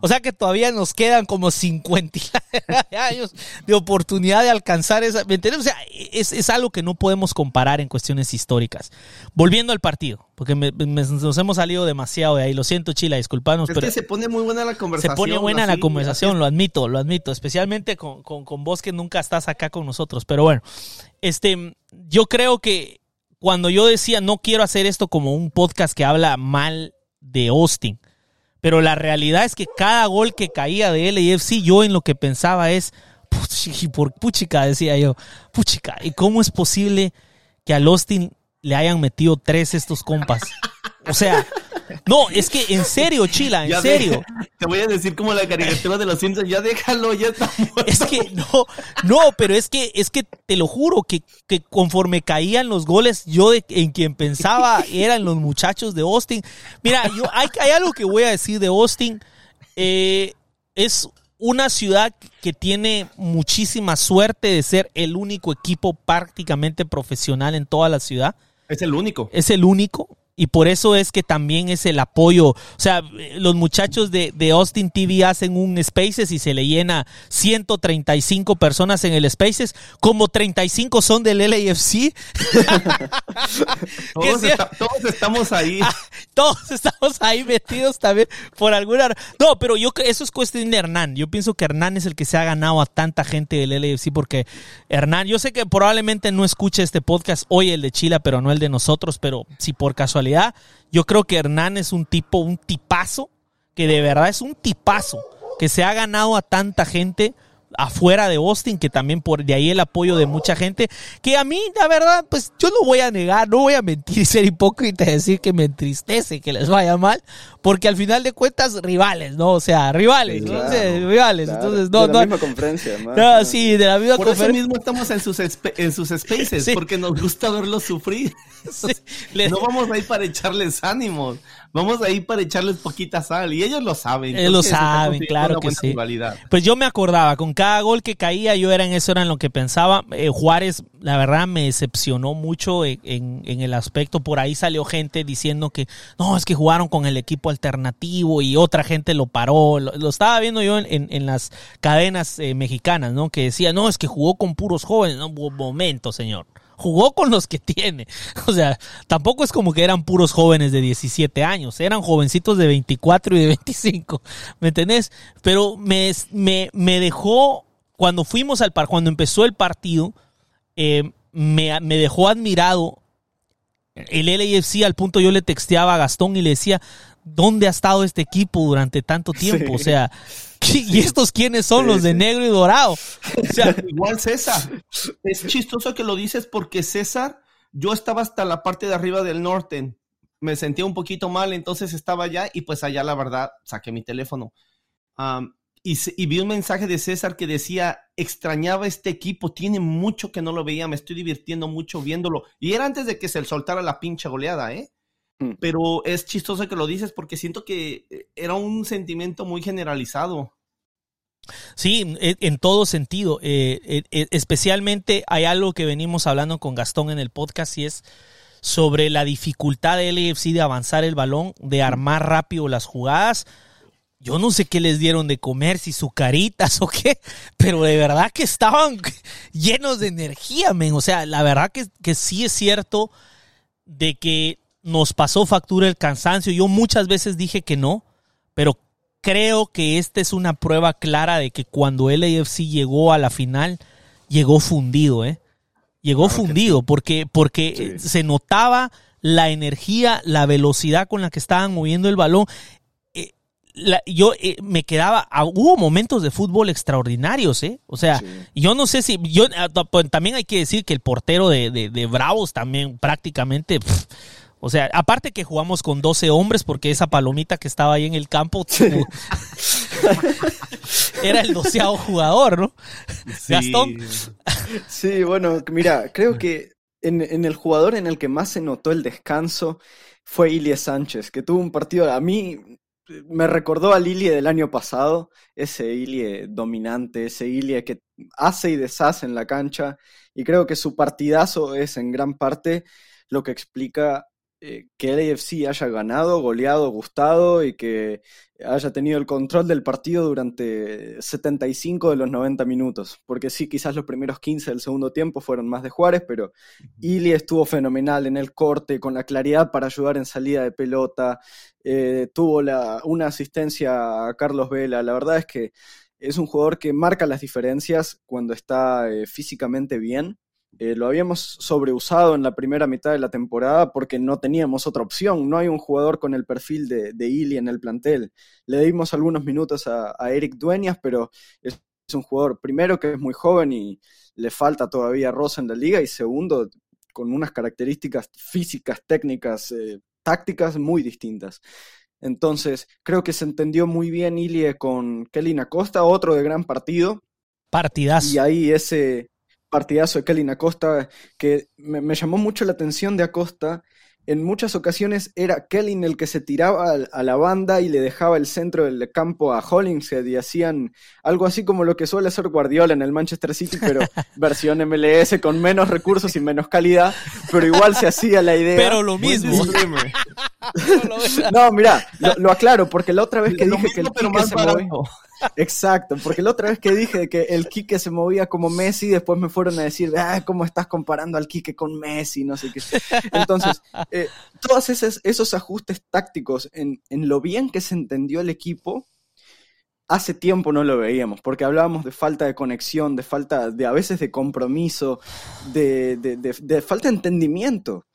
O sea que todavía nos quedan como 50 años de oportunidad de alcanzar esa. ¿Me entiendes? O sea, es, algo que no podemos comparar en cuestiones históricas. Volviendo al partido, porque nos hemos salido demasiado de ahí. Lo siento, Chila, disculpanos. pero se pone muy buena la conversación. Se pone buena la conversación, lo admito, lo admito. Especialmente con, con, con vos que nunca estás acá con nosotros. Pero bueno, este, yo creo que cuando yo decía no quiero hacer esto como un podcast que habla mal de Austin, pero la realidad es que cada gol que caía de LAFC, yo en lo que pensaba es, por puchica, decía yo, puchica, ¿y cómo es posible que al Austin le hayan metido tres estos compas? O sea, No, es que en serio, Chila, en serio. te voy a decir como la caricatura de los Simpsons, ya déjalo, ya está Es que no, no, pero es que, es que te lo juro que, que conforme caían los goles, yo en quien pensaba eran los muchachos de Austin. Mira, yo hay, hay algo que voy a decir de Austin. Eh, es una ciudad que tiene muchísima suerte de ser el único equipo prácticamente profesional en toda la ciudad. Es el único. Es el único. Y por eso es que también es el apoyo. O sea, los muchachos de, de, Austin TV hacen un Spaces y se le llena 135 personas en el Spaces, como 35 son del LAFC. todos, está, todos, estamos ahí. Ah, todos estamos ahí metidos también por alguna... No, pero yo eso es cuestión de Hernán. Yo pienso que Hernán es el que se ha ganado a tanta gente del LAFC porque Hernán, yo sé que probablemente no escuche este podcast hoy el de Chile, pero no el de nosotros, pero si por casualidad yo creo que Hernán es un tipo, un tipazo, que de verdad es un tipazo, que se ha ganado a tanta gente afuera de Austin, que también por de ahí el apoyo de mucha gente, que a mí, la verdad, pues yo no voy a negar, no voy a mentir, ser hipócrita y decir que me entristece que les vaya mal, porque al final de cuentas, rivales, ¿no? O sea, rivales, rivales, entonces no, de la misma conferencia, no, sí, de la misma por conferencia. Por eso mismo estamos en sus, en sus spaces, porque nos gusta verlos sufrir. No vamos a ir para echarles ánimos, vamos a ir para echarles poquita sal, y ellos lo saben. Ellos lo saben, claro que sí. Pues yo me acordaba, con cada gol que caía, yo era en eso, era en lo que pensaba. Eh, Juárez, la verdad, me decepcionó mucho en, en, el aspecto. Por ahí salió gente diciendo que no, es que jugaron con el equipo alternativo y otra gente lo paró. Lo, estaba viendo yo en, en las cadenas eh, mexicanas, ¿no? Que decía, no, es que jugó con puros jóvenes. No, momento, señor jugó con los que tiene. O sea, tampoco es como que eran puros jóvenes de 17 años, eran jovencitos de 24 y de 25, ¿me entendés? Pero me, me, me dejó, cuando fuimos al par, cuando empezó el partido, eh, me, me dejó admirado el LAFC al punto yo le texteaba a Gastón y le decía, ¿dónde ha estado este equipo durante tanto tiempo? O sea, ¿y estos quiénes son los de negro y dorado? O sea, igual César. Es chistoso que lo dices porque César, yo estaba hasta la parte de arriba del norte. Me sentía un poquito mal, entonces estaba allá y pues allá la verdad saqué mi teléfono. y, y, vi un mensaje de César que decía, extrañaba este equipo, tiene mucho que no lo veía, me estoy divirtiendo mucho viéndolo. Y era antes de que se soltara la pinche goleada, ¿eh? Mm. Pero es chistoso que lo dices porque siento que eh, era un sentimiento muy generalizado. Sí, en todo sentido. Eh, e, especialmente hay algo que venimos hablando con Gastón en el podcast y es sobre la dificultad del LAFC de avanzar el balón, de armar rápido las jugadas. Yo no sé qué les dieron de comer, si sucaritas o qué, pero de verdad que estaban llenos de energía, men. O sea, la verdad que, que sí es cierto de que nos pasó factura el cansancio. Yo muchas veces dije que no, pero creo que esta es una prueba clara de que cuando el AFC llegó a la final, llegó fundido, ¿eh? Llegó fundido porque, porque se notaba la energía, la velocidad con la que estaban moviendo el balón. Eh, yo eh, me quedaba, ah, hubo momentos de fútbol extraordinarios, ¿eh? O sea, yo no sé si, yo ah, pues, también hay que decir que el portero de, de, Bravos también prácticamente... O sea, aparte que jugamos con 12 hombres, porque esa palomita que estaba ahí en el campo era el doceavo jugador, ¿no? Gastón. Sí, bueno, mira, creo que en, en, el jugador en el que más se notó el descanso fue Ilie Sánchez, que tuvo un partido, a mí me recordó al Ilie del año pasado, ese Ilie dominante, ese Ilie que hace y deshace en la cancha, y creo que su partidazo es en gran parte lo que explica eh, que el AFC haya ganado, goleado, gustado y que haya tenido el control del partido durante 75 de los 90 minutos. Porque sí, quizás los primeros 15 del segundo tiempo fueron más de Juárez, pero Ili estuvo fenomenal en el corte, con la claridad para ayudar en salida de pelota. Eh, tuvo la, una asistencia a Carlos Vela. La verdad es que es un jugador que marca las diferencias cuando está eh, físicamente bien eh, lo habíamos sobreusado en la primera mitad de la temporada porque no teníamos otra opción. No hay un jugador con el perfil de, de Ili en el plantel. Le dimos algunos minutos a, Eric Dueñas, pero es, un jugador, primero, que es muy joven y le falta todavía rosa en la liga, y segundo, con unas características físicas, técnicas eh, tácticas muy distintas. Entonces, creo que se entendió muy bien Ilie con Kelly Acosta, otro de gran partido. Partidazo. Y ahí ese partidazo de Kelly Acosta que me, me llamó mucho la atención de Acosta en muchas ocasiones era Kellin el que se tiraba a la banda y le dejaba el centro del campo a Hollingshead y hacían algo así como lo que suele hacer Guardiola en el Manchester City, pero versión MLS con menos recursos y menos calidad, pero igual se hacía la idea. Pero lo mismo. no, mira, lo, aclaro, porque la otra vez que dije que el Quique se movía... Exacto, porque la otra vez que dije que el Quique se movía como Messi, después me fueron a decir, ah, ¿cómo estás comparando al Quique con Messi? No sé qué. Entonces, eh, todos esos, esos ajustes tácticos en, en lo bien que se entendió el equipo, hace tiempo no lo veíamos, porque hablábamos de falta de conexión, de falta de a veces de compromiso, de, de, de, falta de entendimiento.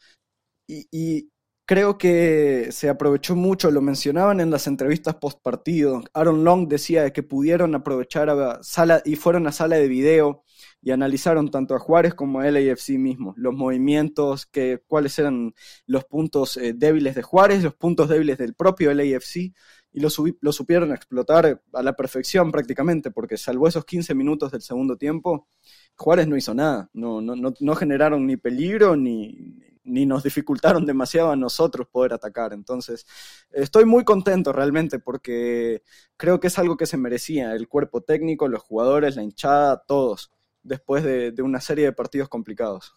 Y, creo que se aprovechó mucho, lo mencionaban en las entrevistas post partido. Aaron Long decía que pudieron aprovechar a sala y fueron a sala de video y analizaron tanto a Juárez como a LAFC mismo, los movimientos, que, cuáles eran los puntos eh, débiles de Juárez, los puntos débiles del propio LAFC, y lo, lo, supieron explotar a la perfección prácticamente, porque salvo esos 15 minutos del segundo tiempo, Juárez no hizo nada, no, no, no, no generaron ni peligro ni, ni nos dificultaron demasiado a nosotros poder atacar. Entonces, estoy muy contento realmente porque creo que es algo que se merecía, el cuerpo técnico, los jugadores, la hinchada, todos, después de, una serie de partidos complicados.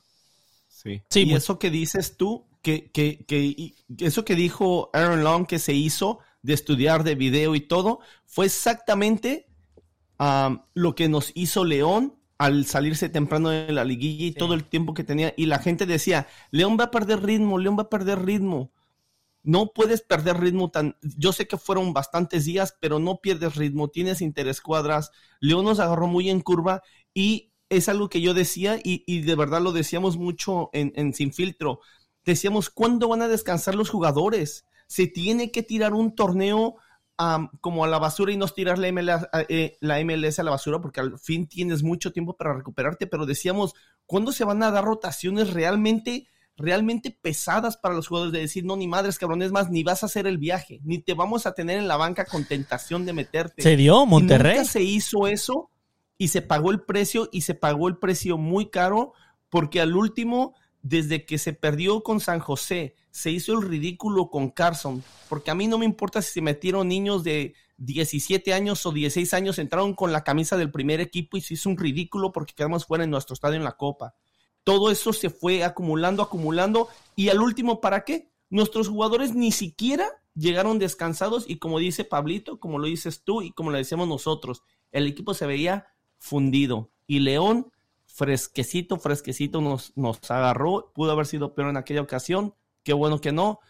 Sí. sí y eso que dices tú, que, que, que, eso que dijo Aaron Long que se hizo de estudiar de video y todo, fue exactamente lo que nos hizo León al salirse temprano de la liguilla y todo el tiempo que tenía. Y la gente decía, León va a perder ritmo, León va a perder ritmo. No puedes perder ritmo tan... Yo sé que fueron bastantes días, pero no pierdes ritmo, tienes interescuadras. León nos agarró muy en curva y es algo que yo decía y, de verdad lo decíamos mucho en, en Sin Filtro. Decíamos, ¿cuándo van a descansar los jugadores? Se tiene que tirar un torneo como a la basura y no tirar la MLS, eh, la MLS a la basura porque al fin tienes mucho tiempo para recuperarte, pero decíamos, ¿cuándo se van a dar rotaciones realmente, realmente pesadas para los jugadores de decir, no, ni madres, cabrones más, ni vas a hacer el viaje, ni te vamos a tener en la banca con tentación de meterte? Se dio Monterrey. se hizo eso y se pagó el precio y se pagó el precio muy caro porque al último desde que se perdió con San José, se hizo el ridículo con Carson, porque a mí no me importa si se metieron niños de 17 años o 16 años, entraron con la camisa del primer equipo y se hizo un ridículo porque quedamos fuera en nuestro estadio en la Copa. Todo eso se fue acumulando, acumulando, y al último, ¿para qué? Nuestros jugadores ni siquiera llegaron descansados y como dice Pablito, como lo dices tú y como lo decíamos nosotros, el equipo se veía fundido y León fresquecito, fresquecito nos, nos agarró. Pudo haber sido peor en aquella ocasión. Qué bueno que no.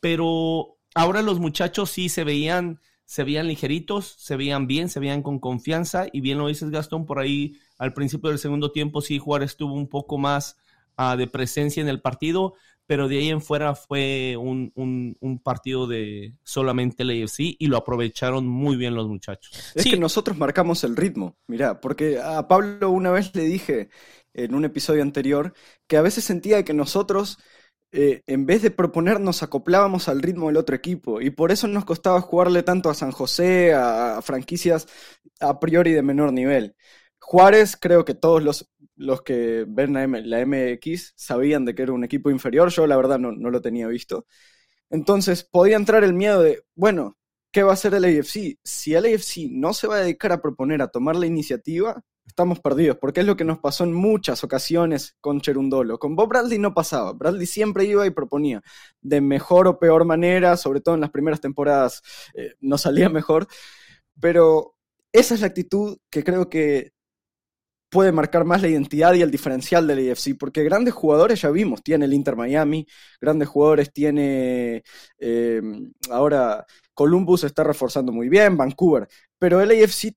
Pero ahora los muchachos sí se veían, se veían ligeritos, se veían bien, se veían con confianza. Y bien lo dices, Gastón, por ahí al principio del segundo tiempo sí Juárez tuvo un poco más uh, de presencia en el partido pero de ahí en fuera fue un, un, partido de solamente el AFC y lo aprovecharon muy bien los muchachos. Es que nosotros marcamos el ritmo, mira, porque a Pablo una vez le dije en un episodio anterior que a veces sentía que nosotros eh, en vez de proponer nos acoplábamos al ritmo del otro equipo y por eso nos costaba jugarle tanto a San José, a franquicias a priori de menor nivel. Juárez, creo que todos los, los que ven la, la, MX sabían de que era un equipo inferior, yo la verdad no, no, lo tenía visto. Entonces podía entrar el miedo de, bueno, ¿qué va a hacer el AFC? Si el AFC no se va a dedicar a proponer, a tomar la iniciativa, estamos perdidos, porque es lo que nos pasó en muchas ocasiones con Cherundolo. Con Bob Bradley no pasaba, Bradley siempre iba y proponía, de mejor o peor manera, sobre todo en las primeras temporadas eh, no salía mejor, pero esa es la actitud que creo que puede marcar más la identidad y el diferencial del AFC, porque grandes jugadores ya vimos, tiene el Inter Miami, grandes jugadores tiene eh, ahora Columbus está reforzando muy bien, Vancouver, pero el AFC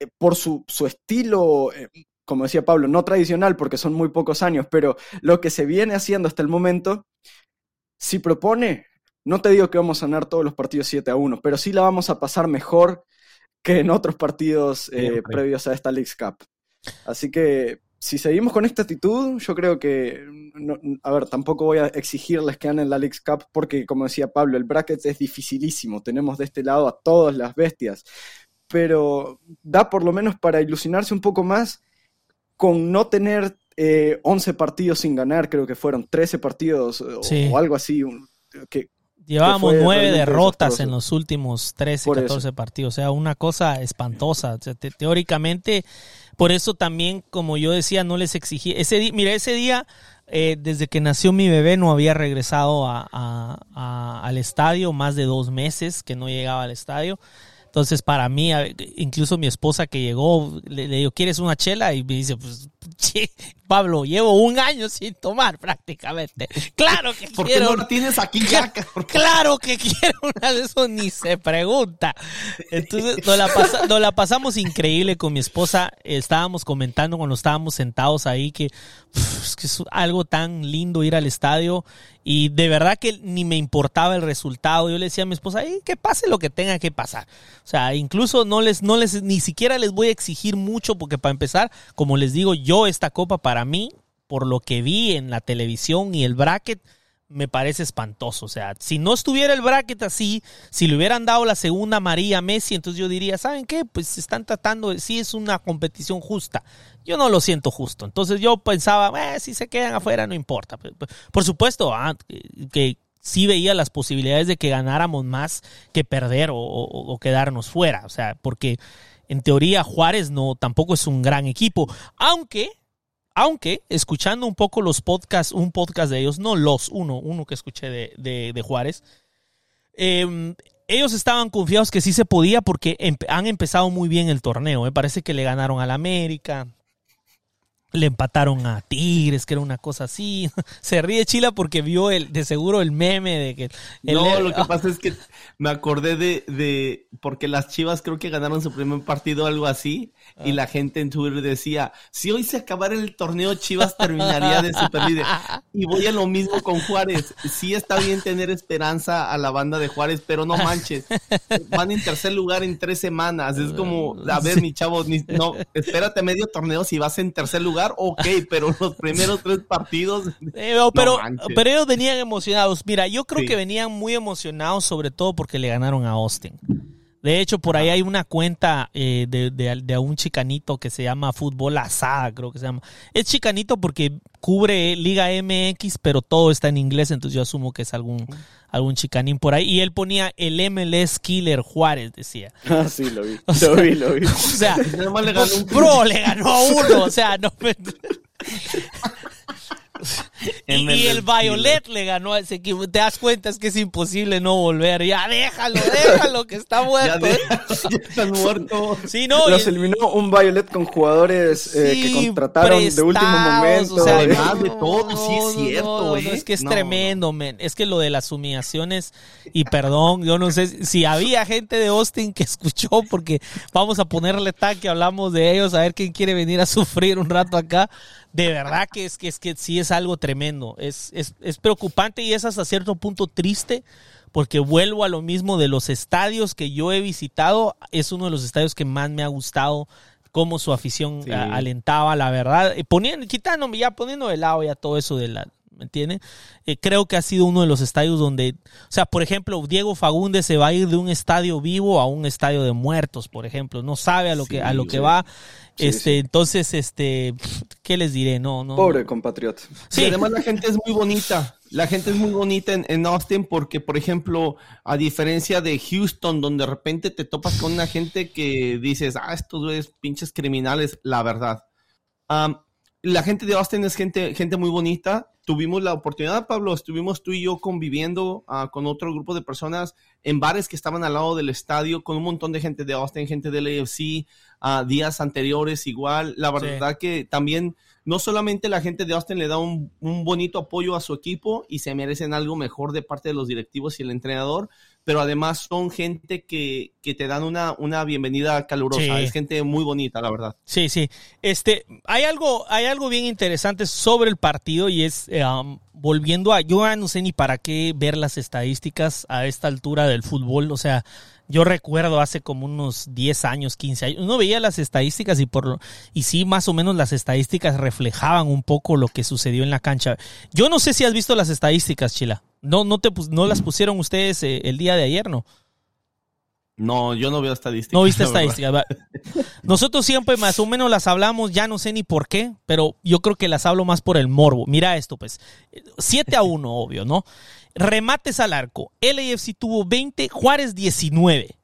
eh, por su, su estilo, eh, como decía Pablo, no tradicional porque son muy pocos años, pero lo que se viene haciendo hasta el momento, si propone, no te digo que vamos a ganar todos los partidos 7 a 1, pero sí la vamos a pasar mejor que en otros partidos previos a esta League Cup. Así que si seguimos con esta actitud, yo creo que, a ver, tampoco voy a exigirles que ganen la League Cup porque, como decía Pablo, el bracket es dificilísimo. Tenemos de este lado a todas las bestias. Pero da por lo menos para ilusionarse un poco más con no tener 11 eh, partidos sin ganar, creo que fueron 13 partidos o, algo así. Que, Llevábamos nueve derrotas en los últimos 13, 14 partidos. O sea, una cosa espantosa. teóricamente por eso también, como yo decía, no les exigí. Ese día, mira, ese día, eh, desde que nació mi bebé, no había regresado al estadio más de dos meses que no llegaba al estadio. Entonces, para mí, incluso mi esposa que llegó, le, le digo, ¿quieres una chela? Y me dice, pues, Pablo, llevo un año sin tomar prácticamente. Claro que ¿Por quiero. qué no tienes aquí ya? Claro que quiero una de esos, ni se pregunta. Entonces, nos la, pasamos increíble con mi esposa. Estábamos comentando cuando estábamos sentados ahí que, es, que es algo tan lindo ir al estadio y de verdad que ni me importaba el resultado. Yo le decía a mi esposa, que pase lo que tenga que pasar. O sea, incluso no les, no les, ni siquiera les voy a exigir mucho porque para empezar, como les digo, yo esta copa para mí, por lo que vi en la televisión y el bracket, me parece espantoso. O sea, si no estuviera el bracket así, si le hubieran dado la segunda María Messi, entonces yo diría, ¿saben qué? Pues están tratando, sí es una competición justa. Yo no lo siento justo. Entonces yo pensaba, eh, si se quedan afuera, no importa. Por supuesto, ah, que sí veía las posibilidades de que ganáramos más que perder o quedarnos fuera. O sea, porque en teoría Juárez no tampoco es un gran equipo, aunque aunque escuchando un poco los podcasts, un podcast de ellos, no los, uno, uno que escuché de, Juárez, em, ellos estaban confiados que sí se podía porque han empezado muy bien el torneo. Me ¿eh? parece que le ganaron al América, le empataron a Tigres, que era una cosa así. Se ríe Chila porque vio el, de seguro el meme de que... no, lo que pasa es que me acordé de, de, porque las Chivas creo que ganaron su primer partido, algo así, y ah. la gente en Twitter decía, si hoy se acabara el torneo, Chivas terminaría de superlíder. y voy a lo mismo con Juárez. Sí está bien tener esperanza a la banda de Juárez, pero no manches. Van en tercer lugar en tres semanas. Es como, a ver, mi chavo, no, espérate medio torneo si vas en tercer lugar ok, pero los primeros tres partidos. Eh, pero, pero ellos venían emocionados. Mira, yo creo que venían muy emocionados, sobre todo porque le ganaron a Austin. De hecho, por ahí hay una cuenta eh, de, de, un chicanito que se llama Fútbol Asada, creo que se llama. Es chicanito porque cubre Liga MX, pero todo está en inglés, entonces yo asumo que es algún, algún chicanín por ahí. Y él ponía el MLS Killer Juárez, decía. Ah, sí, lo vi. lo vi, lo vi. O sea, le ganó un... Bro, le ganó a uno, o sea, no me... y, el Violet le ganó a ese equipo. Te das cuenta, es que es imposible no volver. Ya déjalo, déjalo, que está muerto. ya, están muertos. Sí, no, Los eliminó un Violet con jugadores eh, que contrataron de último momento. O sea, de todo, sí es cierto. es que es tremendo, men. Es que lo de las humillaciones, y perdón, yo no sé si había gente de Austin que escuchó, porque vamos a ponerle que hablamos de ellos, a ver quién quiere venir a sufrir un rato acá de verdad que es que, es que sí es algo tremendo. Es, es, es preocupante y es hasta cierto punto triste porque vuelvo a lo mismo de los estadios que yo he visitado. Es uno de los estadios que más me ha gustado cómo su afición alentaba, la verdad. Poniendo, quitándome, ya poniendo de lado ya todo eso de la, ¿me entiendes? Eh, creo que ha sido uno de los estadios donde, o sea, por ejemplo, Diego Fagundes se va a ir de un estadio vivo a un estadio de muertos, por ejemplo, no sabe a lo que a lo que va. este, entonces, este, ¿qué les diré? No, no. Pobre compatriota. Sí, además la gente es muy bonita. La gente es muy bonita en, en, Austin porque, por ejemplo, a diferencia de Houston, donde de repente te topas con una gente que dices, ah, estos es pinches criminales, la verdad. la gente de Austin es gente, gente muy bonita tuvimos la oportunidad, Pablo, estuvimos tú y yo conviviendo ah, con otro grupo de personas en bares que estaban al lado del estadio, con un montón de gente de Austin, gente del AFC, uh, días anteriores igual. La verdad que también no solamente la gente de Austin le da un, un, bonito apoyo a su equipo y se merecen algo mejor de parte de los directivos y el entrenador, pero además son gente que, que te dan una, una bienvenida calurosa. Es gente muy bonita, la verdad. Sí, sí. Este, hay algo, hay algo bien interesante sobre el partido y es eh, um, volviendo a, yo no sé ni para qué ver las estadísticas a esta altura del fútbol, o sea, Yo recuerdo hace como unos 10 años, 15 años, uno veía las estadísticas y por y sí, más o menos las estadísticas reflejaban un poco lo que sucedió en la cancha. Yo no sé si has visto las estadísticas, Chila. No, no, te, no las pusieron ustedes eh, el día de ayer, ¿no? No, yo no veo estadísticas. No viste estadísticas. Nosotros siempre más o menos las hablamos, ya no sé ni por qué, pero yo creo que las hablo más por el morbo. Mira esto, pues. 7 a 1, obvio, ¿no? Remates al arco. LAFC tuvo 20, Juárez 19.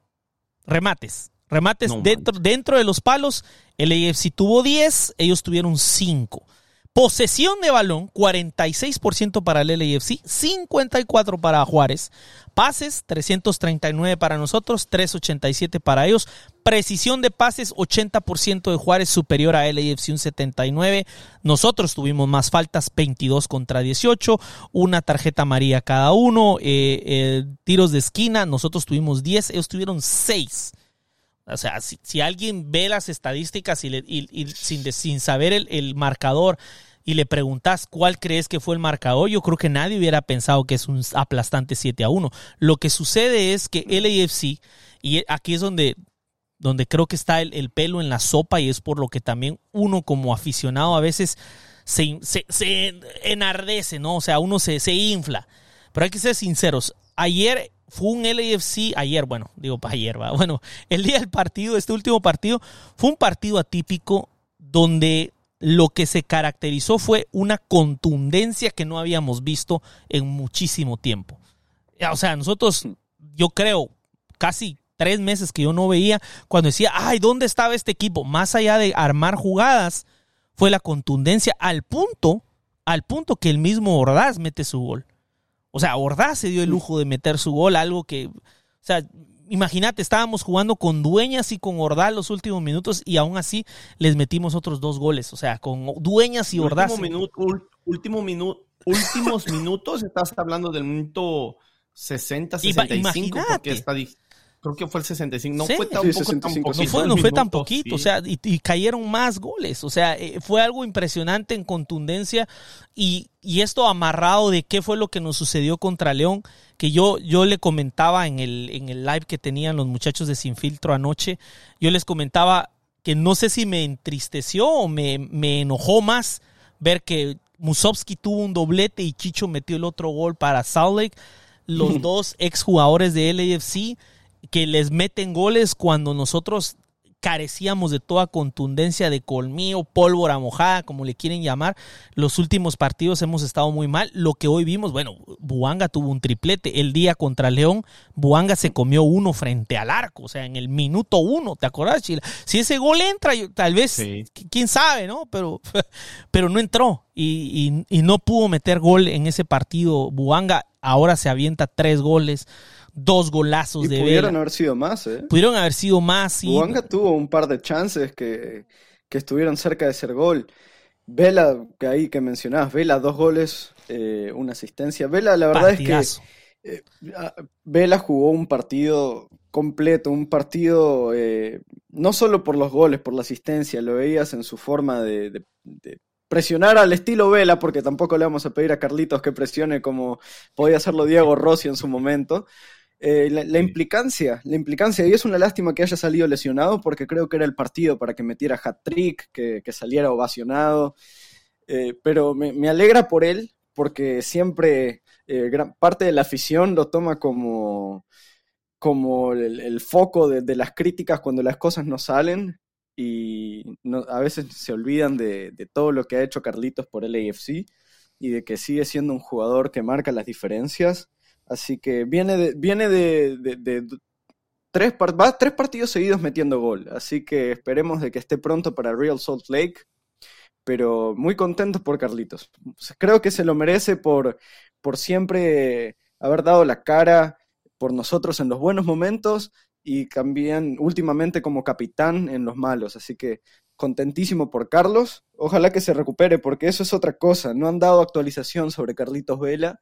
Remates. Remates dentro, dentro de los palos. LAFC tuvo 10, ellos tuvieron 5. Posesión de balón, 46% para el LAFC, 54% para Juárez. Pases, 339 para nosotros, 387 para ellos. Precisión de pases, 80% de Juárez superior a LAFC, un 79. Nosotros tuvimos más faltas, 22 contra 18. Una tarjeta amarilla cada uno. Eh, eh, tiros de esquina, nosotros tuvimos 10, ellos tuvieron 6. O sea, si, alguien ve las estadísticas y, sin, sin, saber el, el, marcador y le preguntas cuál crees que fue el marcador, yo creo que nadie hubiera pensado que es un aplastante 7 a 1. Lo que sucede es que LAFC, y aquí es donde, donde creo que está el, pelo en la sopa y es por lo que también uno como aficionado a veces se, se, enardece, ¿no? O sea, uno se, se infla. Pero hay que ser sinceros. Ayer fue un LAFC, ayer, bueno, digo para ayer, va. Bueno, el día del partido, este último partido, fue un partido atípico donde lo que se caracterizó fue una contundencia que no habíamos visto en muchísimo tiempo. O sea, nosotros, yo creo, casi tres meses que yo no veía, cuando decía, ay, ¿dónde estaba este equipo? Más allá de armar jugadas, fue la contundencia al punto, al punto que el mismo Ordaz mete su gol. O sea, Ordaz se dio el lujo de meter su gol, algo que, o sea, imagínate, estábamos jugando con Dueñas y con Ordaz los últimos minutos y aún así les metimos otros dos goles. O sea, con Dueñas y Ordaz. Último minuto, último minuto, últimos minutos, estás hablando del minuto 60, 65, porque está Creo que fue el 65. No fue tan, No fue, tan poquito. O sea, y, cayeron más goles. O sea, eh, fue algo impresionante en contundencia. Y, y, esto amarrado de qué fue lo que nos sucedió contra León. Que yo, yo le comentaba en el, en el live que tenían los muchachos de Sin Filtro anoche. Yo les comentaba que no sé si me entristeció o me, me enojó más ver que Musovski tuvo un doblete y Chicho metió el otro gol para Salt Lake. Los dos exjugadores de LAFC que les meten goles cuando nosotros carecíamos de toda contundencia de colmillo, pólvora mojada, como le quieren llamar. Los últimos partidos hemos estado muy mal. Lo que hoy vimos, bueno, Buanga tuvo un triplete. El día contra León, Buanga se comió uno frente al arco, o sea, en el minuto uno, ¿te acuerdas, Chila? Si ese gol entra, tal vez, quién sabe, ¿no? Pero, pero no entró y, y no pudo meter gol en ese partido. Buanga ahora se avienta tres goles dos golazos de pudieron haber sido más, ¿eh? Pudieron haber sido más. Y... tuvo un par de chances que, estuvieron cerca de ser gol. Vela, que ahí que mencionabas, Vela, dos goles, eh, una asistencia. Vela, la verdad es que eh, Vela jugó un partido completo, un partido eh, no solo por los goles, por la asistencia, lo veías en su forma de, presionar al estilo Vela, porque tampoco le vamos a pedir a Carlitos que presione como podía hacerlo Diego Rossi en su momento, eh, la, implicancia, la implicancia, y es una lástima que haya salido lesionado porque creo que era el partido para que metiera hat-trick, que, saliera ovacionado, eh, pero me, alegra por él porque siempre eh, gran parte de la afición lo toma como, como el, foco de, las críticas cuando las cosas no salen y a veces se olvidan de, de todo lo que ha hecho Carlitos por el AFC y de que sigue siendo un jugador que marca las diferencias Así que viene de, viene de, tres, tres partidos seguidos metiendo gol. Así que esperemos de que esté pronto para Real Salt Lake. Pero muy contentos por Carlitos. Creo que se lo merece por, por siempre haber dado la cara por nosotros en los buenos momentos y también últimamente como capitán en los malos. Así que contentísimo por Carlos. Ojalá que se recupere porque eso es otra cosa. No han dado actualización sobre Carlitos Vela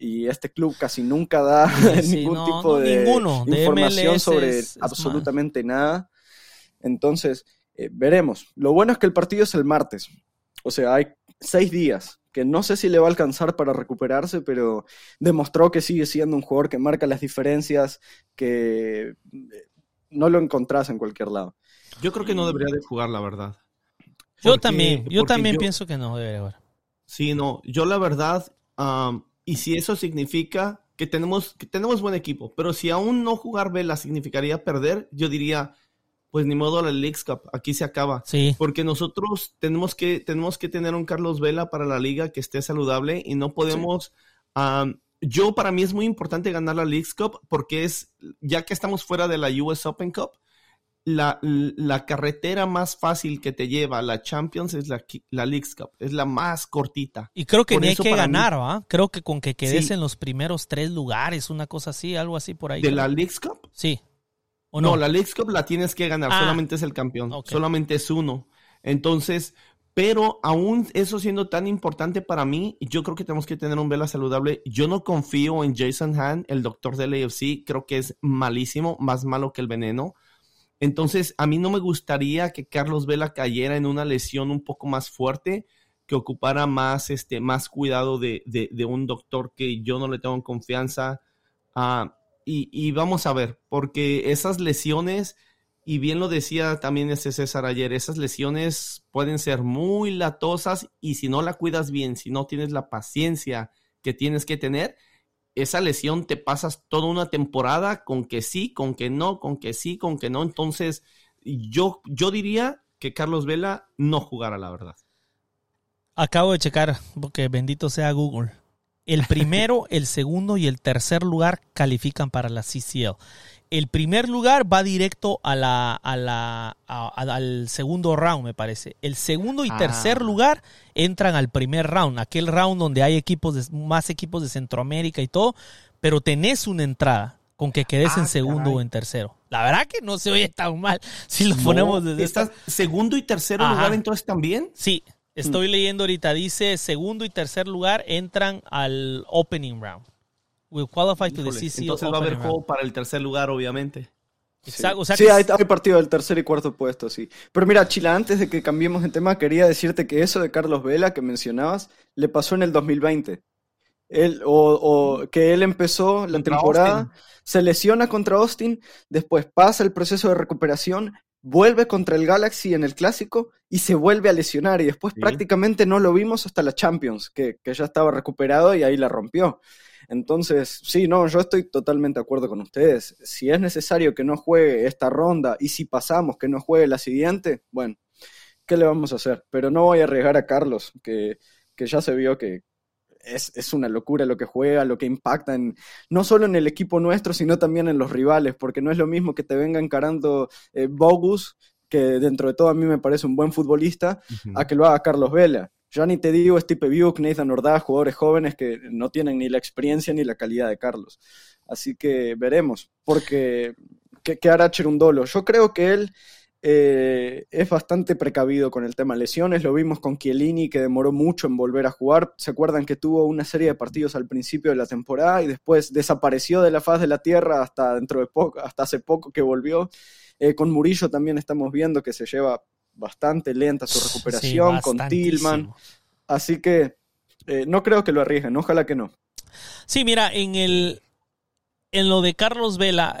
y este club casi nunca da ningún tipo de información sobre absolutamente nada. Entonces, eh, veremos. Lo bueno es que el partido es el martes. O sea, hay seis días que no sé si le va a alcanzar para recuperarse, pero demostró que sigue siendo un jugador que marca las diferencias, que eh, no lo encontrás en cualquier lado. Yo creo que no debería de jugar, la verdad. Yo también, yo también pienso que no debería jugar. Sí, no, yo la verdad, y si eso significa que tenemos, que tenemos buen equipo, pero si aún no jugar Vela significaría perder, yo diría, pues ni modo la League Cup, aquí se acaba. Sí. Porque nosotros tenemos que, tenemos que tener un Carlos Vela para la liga que esté saludable y no podemos... yo para mí es muy importante ganar la League Cup porque es, ya que estamos fuera de la US Open Cup, la, la, carretera más fácil que te lleva a la Champions es la, la Leagues Cup, es la más cortita. Y creo que ni hay que ganar, ¿va? Creo que con que quedes en los primeros tres lugares, una cosa así, algo así por ahí. ¿De la Leagues Cup? Sí. ¿O no? la Leagues Cup la tienes que ganar, ah. solamente es el campeón, solamente es uno. Entonces, pero aún eso siendo tan importante para mí, yo creo que tenemos que tener un vela saludable. Yo no confío en Jason Han, el doctor del AFC, creo que es malísimo, más malo que el veneno. Entonces, a mí no me gustaría que Carlos Vela cayera en una lesión un poco más fuerte, que ocupara más, este, más cuidado de, un doctor que yo no le tengo confianza. Ah, y, vamos a ver, porque esas lesiones, y bien lo decía también ese César ayer, esas lesiones pueden ser muy latosas y si no la cuidas bien, si no tienes la paciencia que tienes que tener, esa lesión te pasas toda una temporada con que sí, con que no, con que sí, con que no. Entonces, yo, yo diría que Carlos Vela no jugará, la verdad. Acabo de checar, porque bendito sea Google. El primero, el segundo y el tercer lugar califican para la CCL. El primer lugar va directo a la, a la, al segundo round, me parece. El segundo y tercer ah. lugar entran al primer round, aquel round donde hay equipos de, más equipos de Centroamérica y todo, pero tenés una entrada con que quedes en ah, segundo o en tercero. La verdad que no se oye tan mal si lo ponemos desde ¿Estás segundo y tercero lugar entonces también? Sí, estoy mm. leyendo ahorita, dice segundo y tercer lugar entran al opening round will qualify to the Entonces va a haber juego para el tercer lugar, obviamente. sí, hay, partido del tercer y cuarto puesto, sí. Pero mira, Chila, antes de que cambiemos de tema, quería decirte que eso de Carlos Vela que mencionabas le pasó en el 2020. Él, o, que él empezó la temporada, se lesiona contra Austin, después pasa el proceso de recuperación, vuelve contra el Galaxy en el clásico y se vuelve a lesionar y después prácticamente no lo vimos hasta la Champions, que, que ya estaba recuperado y ahí la rompió. Entonces, sí, no, yo estoy totalmente de acuerdo con ustedes. Si es necesario que no juegue esta ronda y si pasamos que no juegue la siguiente, bueno, ¿qué le vamos a hacer? Pero no voy a arriesgar a Carlos, que, ya se vio que es, una locura lo que juega, lo que impacta en, no solo en el equipo nuestro, sino también en los rivales, porque no es lo mismo que te venga encarando eh, Bogus, que dentro de todo a mí me parece un buen futbolista, a que lo haga Carlos Vela. Ya ni te digo Stipe Buick, Nathan Ordaz, jugadores jóvenes que no tienen ni la experiencia ni la calidad de Carlos. Así que veremos, porque ¿qué, hará Cherundolo? Yo creo que él eh, es bastante precavido con el tema lesiones. Lo vimos con Chiellini, que demoró mucho en volver a jugar. ¿Se acuerdan que tuvo una serie de partidos al principio de la temporada y después desapareció de la faz de la tierra hasta dentro de poco, hasta hace poco que volvió? Eh, con Murillo también estamos viendo que se lleva bastante lenta su recuperación con Tillman. Así que eh, no creo que lo arriesguen, ojalá que no. Sí, mira, en el en lo de Carlos Vela,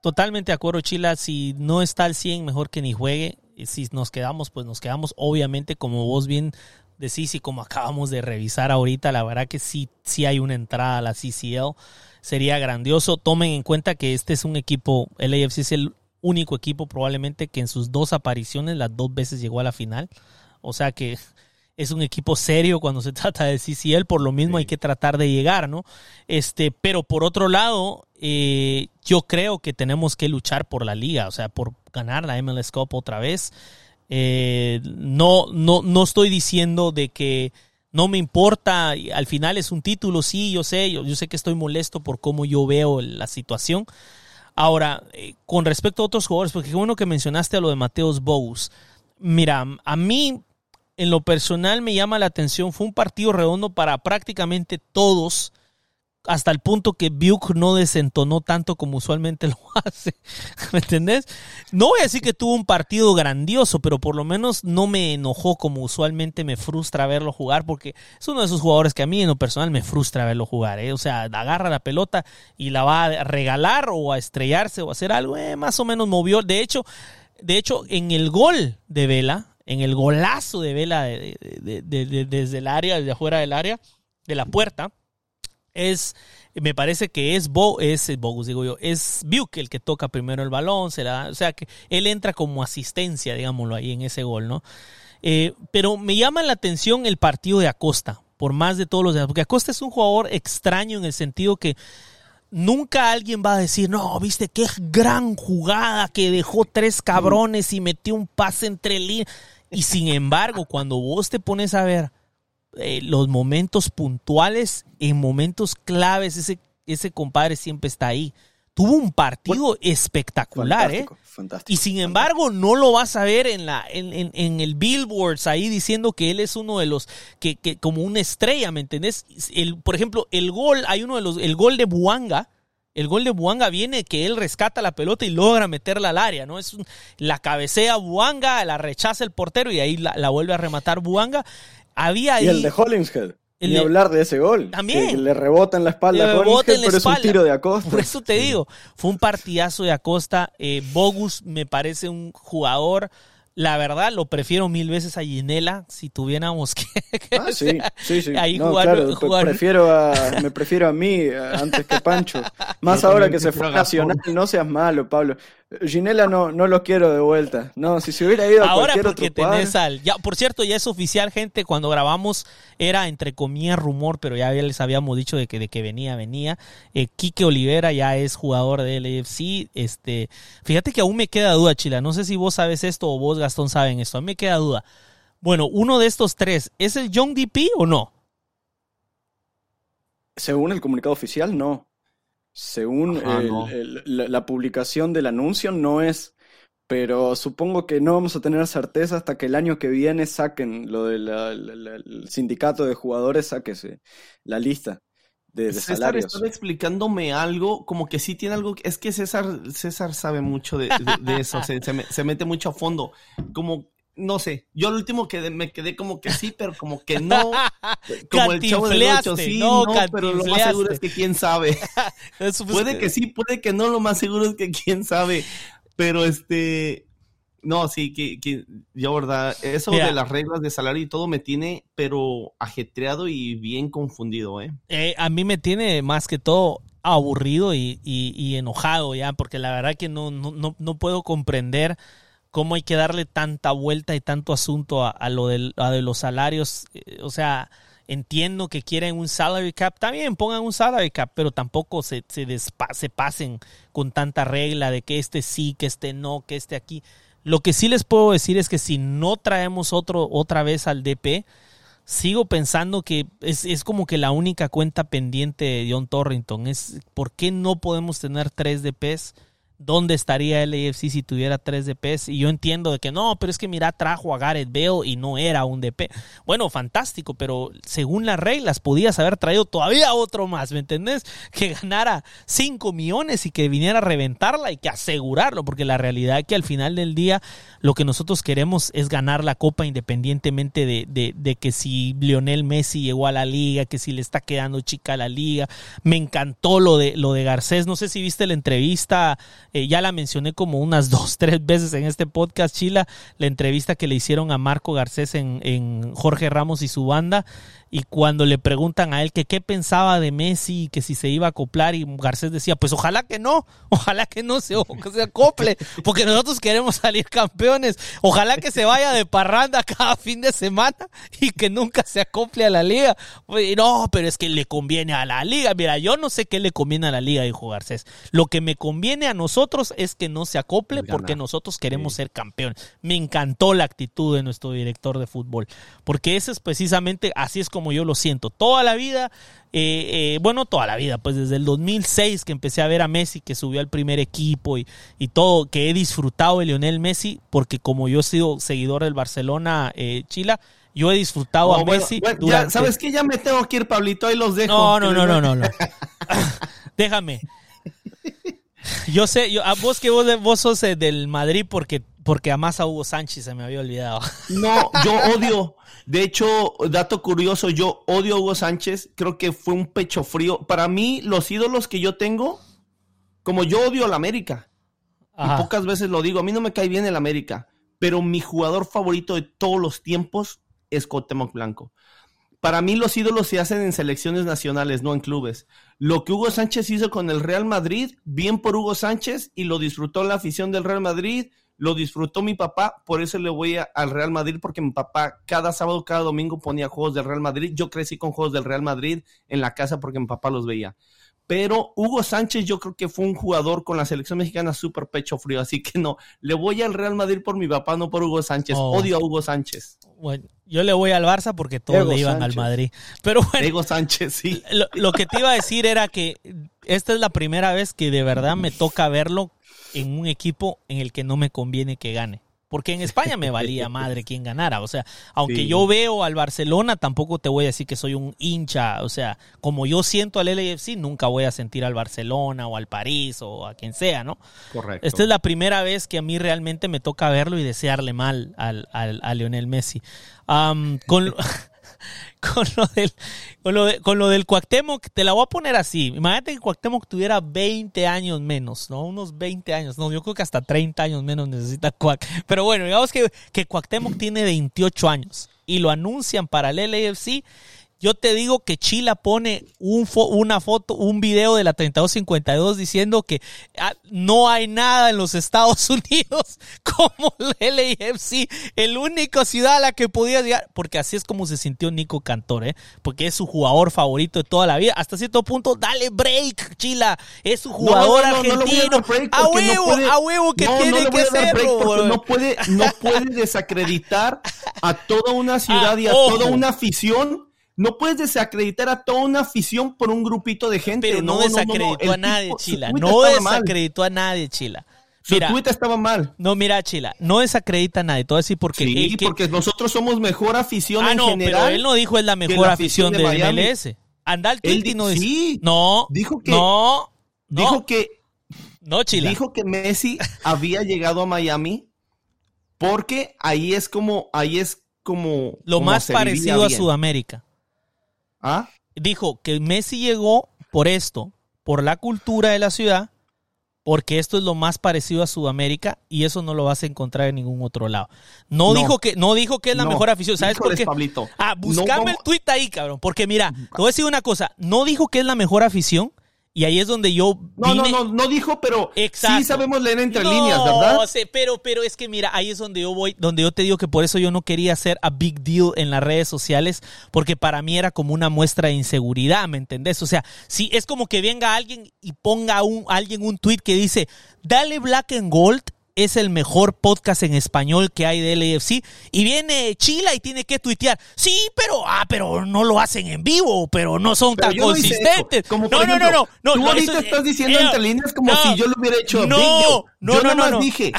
totalmente de acuerdo, Chila, si no está al 100, mejor que ni juegue. Si nos quedamos, pues nos quedamos. Obviamente, como vos bien decís y como acabamos de revisar ahorita, la verdad que sí, sí hay una entrada a la CCL. Sería grandioso. Tomen en cuenta que este es un equipo, el AFC es el único equipo probablemente que en sus dos apariciones las dos veces llegó a la final. O sea que es un equipo serio cuando se trata de CCL, por lo mismo hay que tratar de llegar, ¿no? Este, pero por otro lado, eh, yo creo que tenemos que luchar por la liga, o sea, por ganar la MLS Cup otra vez. Eh, no, no, no estoy diciendo de que no me importa, al final es un título, sí, yo sé, yo, yo sé que estoy molesto por cómo yo veo la situación, Ahora, eh, con respecto a otros jugadores, porque qué bueno que mencionaste a lo de Mateos Bous. Mira, a mí en lo personal me llama la atención, fue un partido redondo para prácticamente todos, hasta el punto que Buke no desentonó tanto como usualmente lo hace. ¿Me entendés? No voy a decir que tuvo un partido grandioso, pero por lo menos no me enojó como usualmente me frustra verlo jugar, porque es uno de esos jugadores que a mí en lo personal me frustra verlo jugar. ¿eh? O sea, agarra la pelota y la va a regalar o a estrellarse o a hacer algo. Eh, más o menos movió. De hecho, de hecho, en el gol de Vela, en el golazo de Vela desde el área, desde afuera del área, de la puerta, es me parece que es Bo, es Bogus, digo yo, es Buke el que toca primero el balón, se o sea que él entra como asistencia, digámoslo ahí en ese gol, ¿no? Eh, pero me llama la atención el partido de Acosta, por más de todos los demás, porque Acosta es un jugador extraño en el sentido que nunca alguien va a decir, no, viste qué gran jugada que dejó tres cabrones y metió un pase entre líneas. Y sin embargo, cuando vos te pones a ver eh, los momentos puntuales, en momentos claves, ese, ese compadre siempre está ahí. Tuvo un partido espectacular, ¿eh? y sin embargo, no lo vas a ver en, la, en, en, el Billboards ahí diciendo que él es uno de los, que, que como una estrella, ¿me entendés? El, por ejemplo, el gol, hay uno de los, el gol de Buanga, el gol de Buanga viene que él rescata la pelota y logra meterla al área, ¿no? Es la cabecea Buanga, la rechaza el portero y ahí la, la vuelve a rematar Buanga había Y el de Hollingshead. Ni hablar de ese gol. También. Que le rebota en la espalda a Hollingshead, pero es un tiro de Acosta. Por eso te digo, fue un partidazo de Acosta. Eh, Bogus me parece un jugador la verdad, lo prefiero mil veces a Ginela si tuviéramos que. ah, sí, sí, sí. Ahí jugar, Prefiero a, me prefiero a mí antes que Pancho. Más ahora que se fue Nacional. No seas malo, Pablo. Ginela no, no lo quiero de vuelta. No, si se hubiera ido a Ahora porque tenés al. Ya, por cierto, ya es oficial, gente. Cuando grabamos era entre comillas rumor, pero ya les habíamos dicho de que, de que venía, venía. Eh, Quique Olivera ya es jugador del AFC. Este, fíjate que aún me queda duda, Chila. No sé si vos sabes esto o vos, Gastón, saben esto. A mí me queda duda. Bueno, uno de estos tres, ¿es el Young DP o no? Según el comunicado oficial, no. Según la, publicación del anuncio, no es. Pero supongo que no vamos a tener certeza hasta que el año que viene saquen lo del sindicato de jugadores, sáquese la lista de, César salarios. estaba explicándome algo, como que sí tiene algo. Es que César, César sabe mucho de, eso, se, se, mete mucho a fondo. Como no sé, yo el último que me quedé como que sí, pero como que no. Como el chavo del 8, sí, no, pero lo más seguro es que quién sabe. puede que sí, puede que no, lo más seguro es que quién sabe. Pero este, no, sí, que, que yo, verdad, eso de las reglas de salario y todo me tiene, pero ajetreado y bien confundido, ¿eh? eh a mí me tiene más que todo aburrido y, y, y enojado ya, porque la verdad que no, no, no, no puedo comprender cómo hay que darle tanta vuelta y tanto asunto a, lo de, los salarios. Eh, o sea, entiendo que quieren un salary cap, también pongan un salary cap, pero tampoco se, se, se pasen con tanta regla de que este sí, que este no, que este aquí. Lo que sí les puedo decir es que si no traemos otro, otra vez al DP, sigo pensando que es, es, como que la única cuenta pendiente de John Torrington. Es por qué no podemos tener tres DPs dónde estaría el AFC si tuviera tres DPs. Y yo entiendo de que no, pero es que mira, trajo a Gareth Bale y no era un DP. Bueno, fantástico, pero según las reglas podías haber traído todavía otro más, ¿me entendés? Que ganara 5 millones y que viniera a reventarla y que asegurarlo, porque la realidad es que al final del día lo que nosotros queremos es ganar la copa independientemente de, de, de que si Lionel Messi llegó a la liga, que si le está quedando chica la liga. Me encantó lo de, lo de Garcés. No sé si viste la entrevista eh, ya la mencioné como unas dos, tres veces en este podcast, Chila, la entrevista que le hicieron a Marco Garcés en, en Jorge Ramos y su banda y cuando le preguntan a él que qué pensaba de Messi y que si se iba a acoplar y Garcés decía, pues ojalá que no, ojalá que no se, se acople, porque nosotros queremos salir campeones, ojalá que se vaya de parranda cada fin de semana y que nunca se acople a la liga. No, pero es que le conviene a la liga. Mira, yo no sé qué le conviene a la liga, dijo Garcés. Lo que me conviene a nosotros es que no se acople porque nosotros queremos ser campeones. Me encantó la actitud de nuestro director de fútbol, porque ese es precisamente, así es como yo lo siento. Toda la vida, eh, eh, bueno, toda la vida, pues desde el 2006 que empecé a ver a Messi, que subió al primer equipo y, y todo, que he disfrutado de Lionel Messi, porque como yo he sido seguidor del Barcelona, eh, Chila, yo he disfrutado a Messi. ¿Sabes qué? Ya me tengo que ir, Pablito, ahí los dejo. No, no, no, no, no, Déjame. Yo sé, yo, a vos que vos, vos sos eh, del Madrid porque, porque a Hugo Sánchez, se me había olvidado. No, yo odio. De hecho, dato curioso, yo odio a Hugo Sánchez. Creo que fue un pecho frío. Para mí, los ídolos que yo tengo, como yo odio al América, y pocas veces lo digo, a mí no me cae bien el América, pero mi jugador favorito de todos los tiempos es Cuauhtémoc Blanco. Para mí los ídolos se hacen en selecciones nacionales, no en clubes. Lo que Hugo Sánchez hizo con el Real Madrid, bien por Hugo Sánchez y lo disfrutó la afición del Real Madrid, lo disfrutó mi papá, por eso le voy al Real Madrid, porque mi papá cada sábado, cada domingo ponía juegos del Real Madrid. Yo crecí con juegos del Real Madrid en la casa porque mi papá los veía. Pero Hugo Sánchez yo creo que fue un jugador con la selección mexicana súper pecho frío, así que no, le voy al Real Madrid por mi papá, no por Hugo Sánchez. Oh. Odio a Hugo Sánchez. Bueno, yo le voy al Barça porque todos le iban al Madrid. Pero bueno, Hugo Sánchez, sí. Lo, lo que te iba a decir era que esta es la primera vez que de verdad me toca verlo en un equipo en el que no me conviene que gane. Porque en España me valía madre quien ganara. O sea, aunque yo veo al Barcelona, tampoco te voy a decir que soy un hincha. O sea, como yo siento al LAFC, nunca voy a sentir al Barcelona o al París o a quien sea, ¿no? Correcto. Esta es la primera vez que a mí realmente me toca verlo y desearle mal al, al a Lionel Messi. con, con lo del, con lo, con lo del Cuauhtémoc, te la voy a poner así. Imagínate que Cuauhtémoc tuviera 20 años menos, ¿no? Unos 20 años. No, yo creo que hasta 30 años menos necesita Cuac. Pero bueno, digamos que, que Cuauhtémoc tiene 28 años y lo anuncian para el LAFC yo te digo que Chila pone un una foto, un video de la 3252 diciendo que ah, no hay nada en los Estados Unidos como el LAFC, el único ciudad a la que podía llegar, porque así es como se sintió Nico Cantor, ¿eh? porque es su jugador favorito de toda la vida. Hasta cierto punto, dale break, Chila, es su jugador argentino. a, huevo, a huevo que tiene que serlo. No puede, no puede desacreditar a toda una ciudad y a toda una afición no puedes desacreditar a toda una afición por un grupito de gente. Pero no, desacreditó a nadie, Chila. No desacreditó a nadie, Chila. Mira, su estaba mal. No, mira, Chila, no desacredita a nadie. Todo así porque. Sí, porque nosotros somos mejor afición ah, no, Pero él no dijo es la mejor afición, de, MLS. Andal Twitty no dice. Sí, no. Dijo que. No. Dijo que. No, Chila. Dijo que Messi había llegado a Miami porque ahí es como. Ahí es como. Lo más parecido a Sudamérica. ¿Ah? Dijo que Messi llegó por esto, por la cultura de la ciudad, porque esto es lo más parecido a Sudamérica y eso no lo vas a encontrar en ningún otro lado. No, dijo que no dijo que es la mejor afición, ¿sabes por qué? Ah, buscame el tweet ahí, cabrón, porque mira, te voy a decir una cosa, no dijo que es la mejor afición, y ahí es donde yo. No, no, no, no dijo, pero sí sabemos leer entre líneas, ¿verdad? No sé, pero, pero es que mira, ahí es donde yo voy, donde yo te digo que por eso yo no quería hacer a big deal en las redes sociales, porque para mí era como una muestra de inseguridad, ¿me entendés? O sea, si es como que venga alguien y ponga un, alguien un tweet que dice, dale black and gold es el mejor podcast en español que hay de LAFC. Y viene Chila y tiene que tuitear. Sí, pero, ah, pero no lo hacen en vivo, pero no son tan consistentes. No, no, no, no, no, Tú ahorita estás diciendo entre líneas como si yo lo hubiera hecho. No, no, no, yo nada más dije,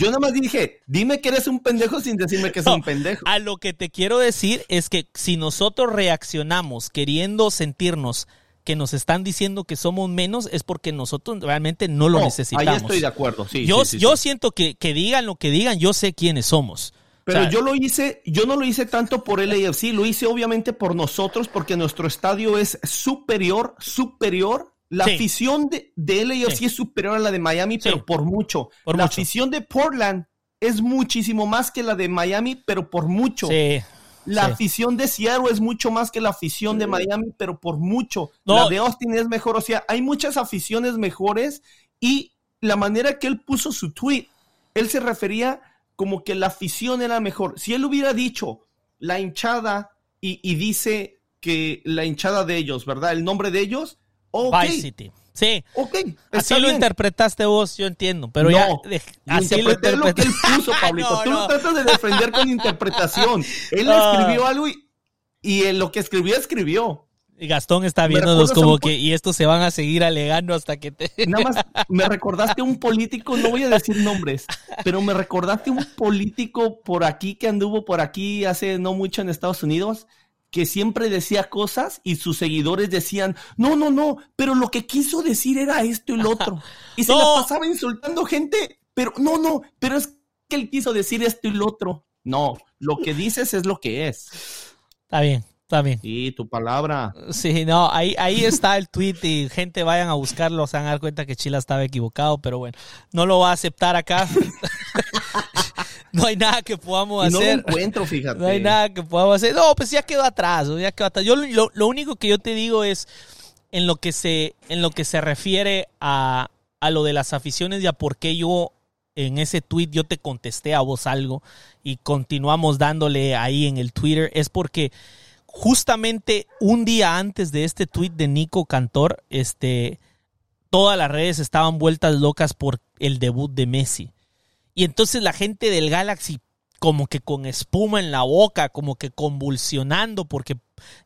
yo nada más dije, dime que eres un pendejo sin decirme que es un pendejo. A lo que te quiero decir es que si nosotros reaccionamos queriendo sentirnos que nos están diciendo que somos menos es porque nosotros realmente no lo necesitamos. Ahí estoy de acuerdo, sí. Yo, yo siento que, que digan lo que digan, yo sé quiénes somos. Pero yo lo hice, yo no lo hice tanto por el AFC, lo hice obviamente por nosotros, porque nuestro estadio es superior, superior. La afición de, de LAFC es superior a la de Miami, pero por mucho. la afición de Portland es muchísimo más que la de Miami, pero por mucho. Sí. La afición de Seattle es mucho más que la afición de Miami, pero por mucho. La de Austin es mejor. O sea, hay muchas aficiones mejores y la manera que él puso su tweet, él se refería como que la afición era mejor. Si él hubiera dicho la hinchada y, dice que la hinchada de ellos, ¿verdad? El nombre de ellos, ok. City. Sí. Ok. Así lo interpretaste vos, yo entiendo. Pero ya. Así lo interpreté lo que él puso, Pablito. Tú lo tratas de defender con interpretación. Él escribió algo y, y en lo que escribió, escribió. Y Gastón está viéndonos como que, y estos se van a seguir alegando hasta que te. Nada más me recordaste un político, no voy a decir nombres, pero me recordaste un político por aquí que anduvo por aquí hace no mucho en Estados Unidos, que siempre decía cosas y sus seguidores decían, no, no, no, pero lo que quiso decir era esto y lo otro. Y se la pasaba insultando gente, pero no, no, pero es que él quiso decir esto y lo otro. No, lo que dices es lo que es. Está bien, está bien. Sí, tu palabra. Sí, no, ahí, ahí está el tweet y gente vayan a buscarlo, se van a dar cuenta que Chila estaba equivocado, pero bueno, no lo va a aceptar acá. no hay nada que podamos hacer. No lo encuentro, fíjate. No hay nada que podamos hacer. No, pues ya quedó atrás, ya quedó atrás. Yo lo, lo único que yo te digo es en lo que se, en lo que se refiere a, a lo de las aficiones y a por qué yo en ese tweet yo te contesté a vos algo y continuamos dándole ahí en el Twitter es porque justamente un día antes de este tweet de Nico Cantor, este, todas las redes estaban vueltas locas por el debut de Messi. Y entonces la gente del Galaxy como que con espuma en la boca, como que convulsionando, porque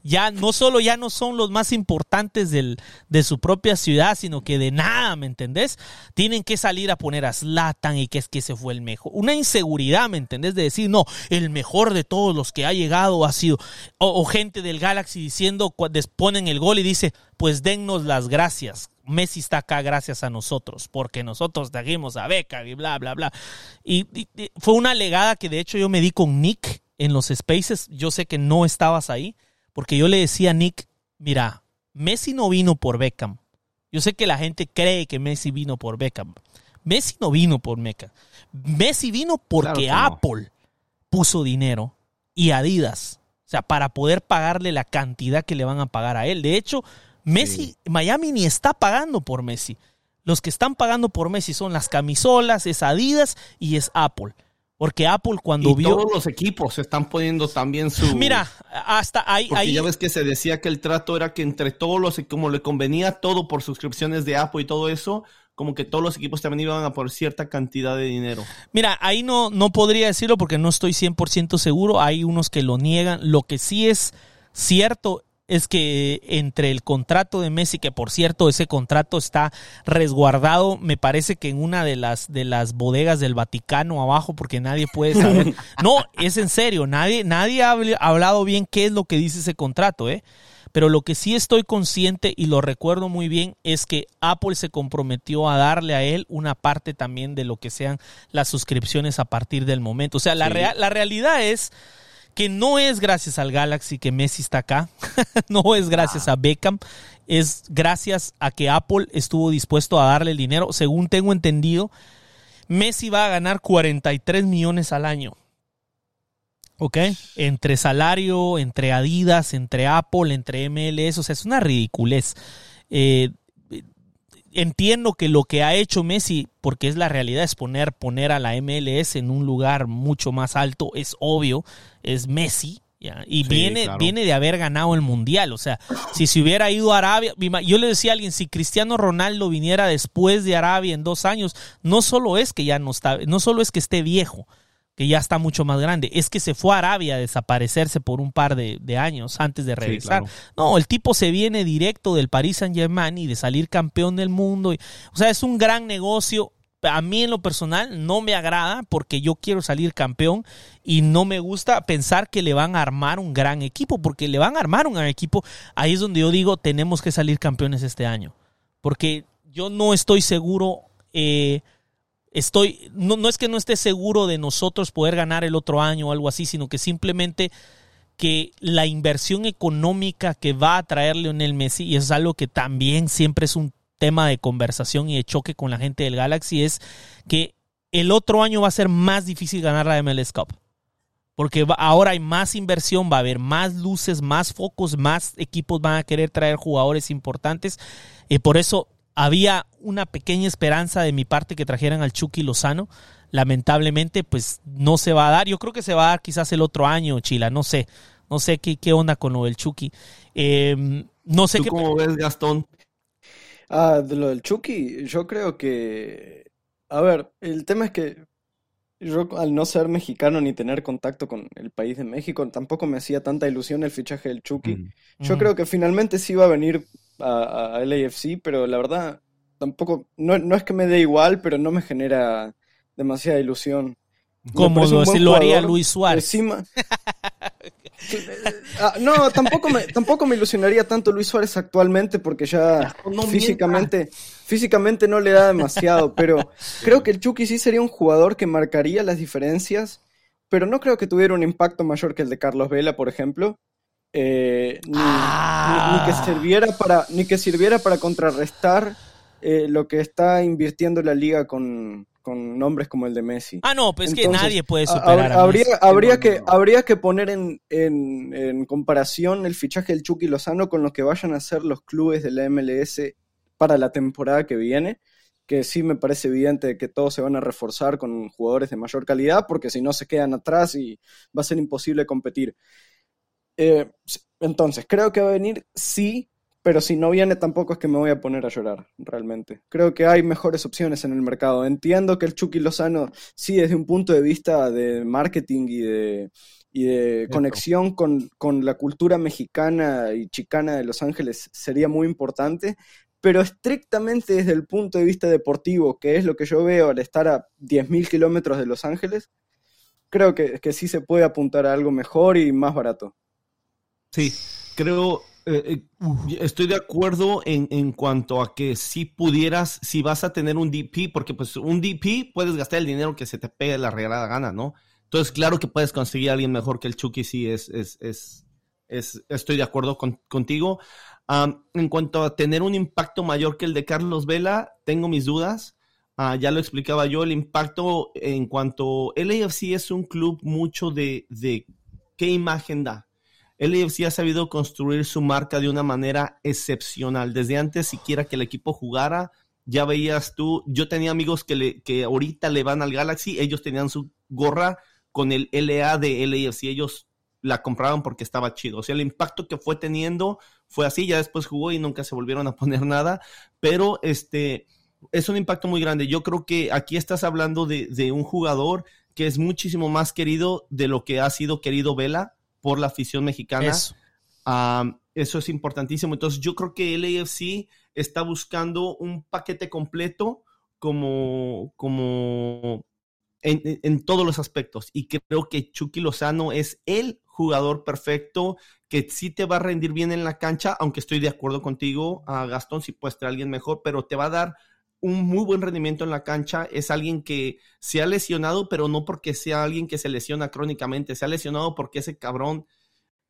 ya no solo ya no son los más importantes del, de su propia ciudad, sino que de nada, ¿me entendés? Tienen que salir a poner a Slatan y que es que ese fue el mejor. Una inseguridad, ¿me entendés? De decir, no, el mejor de todos los que ha llegado ha sido. O, gente del Galaxy diciendo, ponen el gol y dice, pues dennos las gracias. Messi está acá gracias a nosotros, porque nosotros trajimos a Beca y bla, bla, bla. y, fue una legada que de hecho yo me di con Nick en los spaces. Yo sé que no estabas ahí porque yo le decía a Nick, mira, Messi no vino por Beckham. Yo sé que la gente cree que Messi vino por Beckham. Messi no vino por Meca. Messi vino porque Apple puso dinero y Adidas. O sea, para poder pagarle la cantidad que le van a pagar a él. De hecho, Messi, Miami ni está pagando por Messi. Los que están pagando por Messi son las camisolas, es Adidas y es Apple. Porque Apple cuando vio... Todos los equipos se están poniendo también su... Mira, hasta ahí... Porque ya ves que se decía que el trato era que entre todos los... Como le convenía todo por suscripciones de Apple y todo eso, como que todos los equipos también iban a por cierta cantidad de dinero. Mira, ahí no, no podría decirlo porque no estoy 100% seguro. Hay unos que lo niegan. Lo que sí es cierto es que entre el contrato de Messi, que por cierto ese contrato está resguardado, me parece que en una de las de las bodegas del Vaticano abajo, porque nadie puede saber. No, es en serio, nadie, nadie ha hablado bien qué es lo que dice ese contrato, ¿eh? Pero lo que sí estoy consciente y lo recuerdo muy bien es que Apple se comprometió a darle a él una parte también de lo que sean las suscripciones a partir del momento. O sea, la, la realidad es que no es gracias al Galaxy que Messi está acá, no es gracias a Beckham, es gracias a que Apple estuvo dispuesto a darle el dinero. Según tengo entendido, Messi va a ganar 43 millones al año. ¿Ok? Entre salario, entre Adidas, entre Apple, entre MLS, o sea, es una ridiculez. Eh, entiendo que lo que ha hecho Messi, porque es la realidad, es poner, poner a la MLS en un lugar mucho más alto, es obvio, es Messi. Y viene, viene de haber ganado el mundial. O sea, si se hubiera ido a Arabia, yo le decía a alguien, si Cristiano Ronaldo viniera después de Arabia en dos años, no solo es que ya no está, no solo es que esté viejo, que ya está mucho más grande. Es que se fue a Arabia a desaparecerse por un par de, años antes de regresar. No, el tipo se viene directo del Paris Saint Germain y de salir campeón del mundo. o sea, es un gran negocio. A mí en lo personal no me agrada porque yo quiero salir campeón y no me gusta pensar que le van a armar un gran equipo, porque le van a armar un gran equipo. Ahí es donde yo digo, tenemos que salir campeones este año. Porque yo no estoy seguro eh, estoy, no, no es que no esté seguro de nosotros poder ganar el otro año o algo así, sino que simplemente que la inversión económica que va a traer Lionel Messi, y es algo que también siempre es un tema de conversación y de choque con la gente del Galaxy, es que el otro año va a ser más difícil ganar la MLS Cup. Porque ahora hay más inversión, va a haber más luces, más focos, más equipos van a querer traer jugadores importantes. Y por eso había una pequeña esperanza de mi parte que trajeran al Chucky Lozano. Lamentablemente, pues no se va a dar. Yo creo que se va a dar quizás el otro año, Chila. No sé. No sé qué, qué onda con lo del Chucky. Em, no sé ¿Tú ¿Cómo ves, Gastón? Ah, de lo del Chucky, yo creo que. A ver, el tema es que yo, al no ser mexicano ni tener contacto con el país de México, tampoco me hacía tanta ilusión el fichaje del Chucky. Mm. Yo mm. creo que finalmente sí va a venir a, a LAFC, pero la verdad tampoco, no, no, es que me dé igual, pero no me genera demasiada ilusión. Como lo, lo, haría Luis Suárez. Encima, Ah, no, tampoco me, tampoco me ilusionaría tanto Luis Suárez actualmente porque ya No físicamente, físicamente no le da demasiado, pero creo que el Chucky sí sería un jugador que marcaría las diferencias, pero no creo que tuviera un impacto mayor que el de Carlos Vela, por ejemplo. Eh, ni, Ah. ni- ni que sirviera para, ni que sirviera para contrarrestar eh, lo que está invirtiendo la liga con, con nombres como el de Messi. Ah, no, pues que Entonces, nadie puede superar a habría, Messi. habría, que, habría que poner en, en- en comparación el fichaje del Chucky Lozano con lo que vayan a hacer los clubes de la MLS para la temporada que viene, que sí me parece evidente que todos se van a reforzar con jugadores de mayor calidad, porque si no se quedan atrás y va a ser imposible competir. Eh, entonces, creo que va a venir, sí, pero si no viene tampoco es que me voy a poner a llorar, realmente. Creo que hay mejores opciones en el mercado. Entiendo que el Chucky Lozano, sí, desde un punto de vista de marketing y de, y de conexión con, con la cultura mexicana y chicana de Los Ángeles sería muy importante, pero estrictamente desde el punto de vista deportivo, que es lo que yo veo al estar a 10.000 kilómetros de Los Ángeles, creo que, que sí se puede apuntar a algo mejor y más barato. Sí, creo, eh, eh, estoy de acuerdo en, en cuanto a que si pudieras, si vas a tener un DP, porque pues un DP puedes gastar el dinero que se te pegue la regalada gana, ¿no? Entonces, claro que puedes conseguir a alguien mejor que el Chucky, sí, es, es, es, es estoy de acuerdo con- contigo. Am, en cuanto a tener un impacto mayor que el de Carlos Vela, tengo mis dudas. Ah, ya lo explicaba yo, el impacto en cuanto LAFC es un club mucho de, de qué imagen da. LAFC ha sabido construir su marca de una manera excepcional. Desde antes siquiera que el equipo jugara, ya veías tú, yo tenía amigos que, le, que ahorita le van al Galaxy, ellos tenían su gorra con el LA de LAFC, ellos la compraban porque estaba chido. O sea, el impacto que fue teniendo fue así, ya después jugó y nunca se volvieron a poner nada, pero este es un impacto muy grande. Yo creo que aquí estás hablando de, de un jugador que es muchísimo más querido de lo que ha sido querido Vela por la afición mexicana. Eso. Um, eso es importantísimo. Entonces, yo creo que LAFC está buscando un paquete completo como, como en, en- todos los aspectos. Y creo que Chucky Lozano es el jugador perfecto que sí te va a rendir bien en la cancha, aunque estoy de acuerdo contigo, a Gastón, si puedes traer a alguien mejor, pero te va a dar un muy buen rendimiento en la cancha. Es alguien que se ha lesionado, pero no porque sea alguien que se lesiona crónicamente, se ha lesionado porque ese cabrón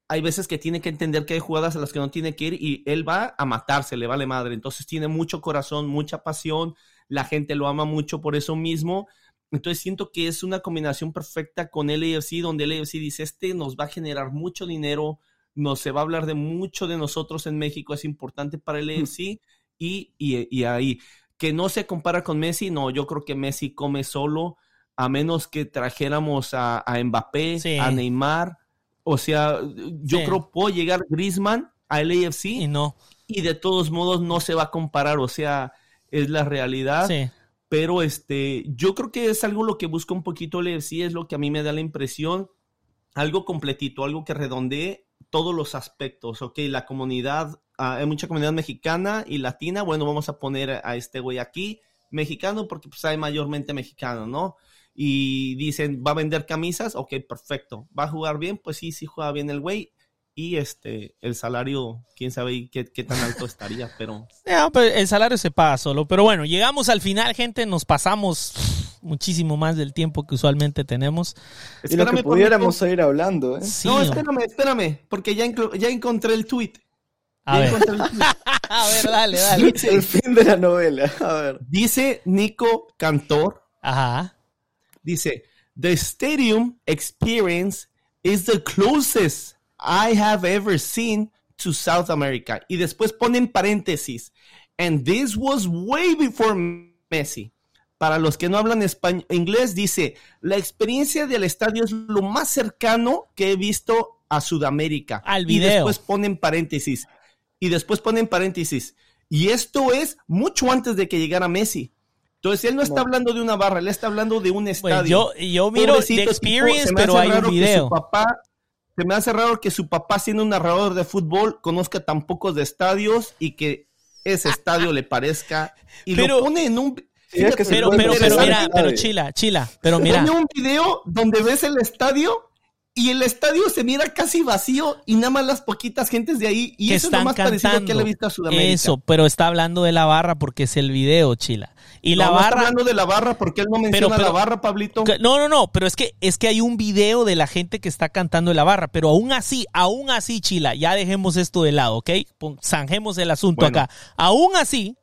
hay veces que tiene que entender que hay jugadas a las que no tiene que ir y él va a matarse, le vale madre. Entonces tiene mucho corazón, mucha pasión, la gente lo ama mucho por eso mismo. Entonces siento que es una combinación perfecta con LAFC, donde LAFC dice, este nos va a generar mucho dinero, nos se va a hablar de mucho de nosotros en México, es importante para el LAFC y, y, y ahí. Que no se compara con Messi, no, yo creo que Messi come solo, a menos que trajéramos a, a Mbappé, Sí. a Neymar. O sea, yo Sí. creo puedo llegar Griezmann a LAFC Y y, no. de todos modos no se va a comparar, o sea, es la realidad. Sí. Pero este, yo creo que es algo lo que busca un poquito LAFC, es lo que a mí me da la impresión, algo completito, algo que redondee todos los aspectos, ok, la comunidad, hay mucha comunidad mexicana y latina, bueno, vamos a poner a este güey aquí, mexicano, porque pues hay mayormente mexicano, ¿no? Y dicen, ¿va a vender camisas? Ok, perfecto. ¿Va a jugar bien? Pues sí, sí juega bien el güey. Y este, el salario, quién sabe qué, qué tan alto estaría, pero Ya, pero el salario se paga solo. Pero bueno, llegamos al final, gente. Nos pasamos muchísimo más del tiempo que usualmente tenemos. Y lo que pudiéramos seguir hablando, ¿eh? Sí, no, no. espérame, espérame, porque ya, ya encontré el tweet. A ver, el tweet. a ver, dale, dale. El fin de la novela. A ver. Dice Nico Cantor, Ajá. dice, The stadium experience is the closest I have ever seen to South America. Y después ponen paréntesis. And this was way before Messi. Para los que no hablan español, inglés, dice, la experiencia del estadio es lo más cercano que he visto a Sudamérica. Al Y video. después ponen paréntesis. Y después ponen paréntesis. Y esto es mucho antes de que llegara Messi. Entonces él no está No. hablando de una barra, él está hablando de un estadio. yo, yo miro Pobrecito The tipo, Experience, se me pero hace hay un raro que video. su papá, se me hace raro que su papá, siendo un narrador de fútbol, conozca tan pocos de estadios y que ese estadio le parezca. Y Pero- lo pone en un. Sí, es que se Pero, pero, pero mira, pero chila, chila. Pero mira, Pone un video donde ves el estadio y el estadio se mira casi vacío y nada más las poquitas gentes de ahí. Y que eso es lo están más parecido que le he cantando. visto a Sudamérica. Eso, pero está hablando de la barra porque es el video, Chila. Y la no, no está barra. hablando de la barra porque él no menciona pero- la barra, Pablito. Que- No, no, no, pero es que es que hay un video de la gente que está cantando en la barra, pero aún así, aún así, Chila, ya dejemos esto de lado, ¿ok? Zanjemos el asunto Bueno. acá. Aún así,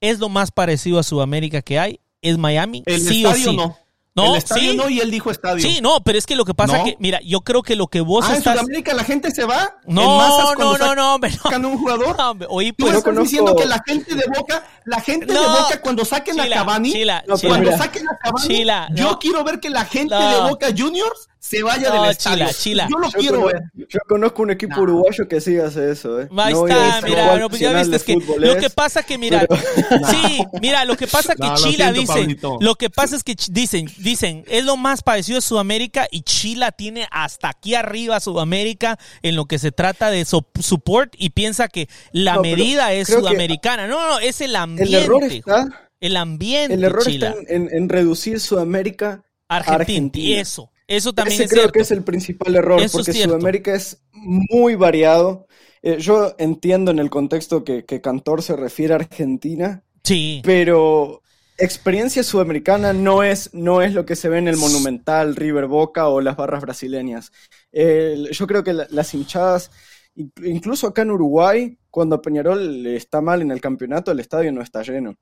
es lo más parecido a Sudamérica que hay, es Miami, El sí o estadio sí. no. No, el estadio sí. no y él dijo estadio. Sí, no, pero es que lo que pasa No. que, mira, yo creo que lo que vos ah, en estás... Sudamérica la gente se va. en No, masas no, no, no, hombre, no. sacan un jugador. No, hombre, oí, Tú pues, no estás conozco- diciendo que la gente de Boca, la gente de. Boca cuando saquen Chila, a Cavani, Chila, cuando saquen a Cavani, Chila, yo quiero ver que la gente No. de Boca Juniors se vaya No, del estadio. Chila, Chila. Yo lo Yo, quiero cono- ver. yo conozco un equipo uruguayo que sí hace eso, ¿eh? Ahí No está, mira, no, pues ya viste, que lo que pasa que mira, sí, mira, lo que pasa que No, lo Chila siento, dicen, Pablito. lo que pasa es que dicen, dicen, es lo más parecido a Sudamérica y Chila tiene hasta aquí arriba a Sudamérica en lo que se trata de so- support y piensa que la medida es sudamericana. No, no, es el ambiente. El error está, el ambiente, el error Chila. está en, en reducir Sudamérica a Argentina. Argentina. Y eso, eso también Ese es creo cierto. que es el principal error, Eso porque. Sudamérica es muy variado. Eh, yo entiendo en el contexto que, que Cantor se refiere a Argentina, Sí. pero experiencia sudamericana no es, no es lo que se ve en el Monumental, River Boca o las barras brasileñas. Yo creo que la- las hinchadas, in- incluso acá en Uruguay, cuando Peñarol está mal en el campeonato, el estadio no está lleno.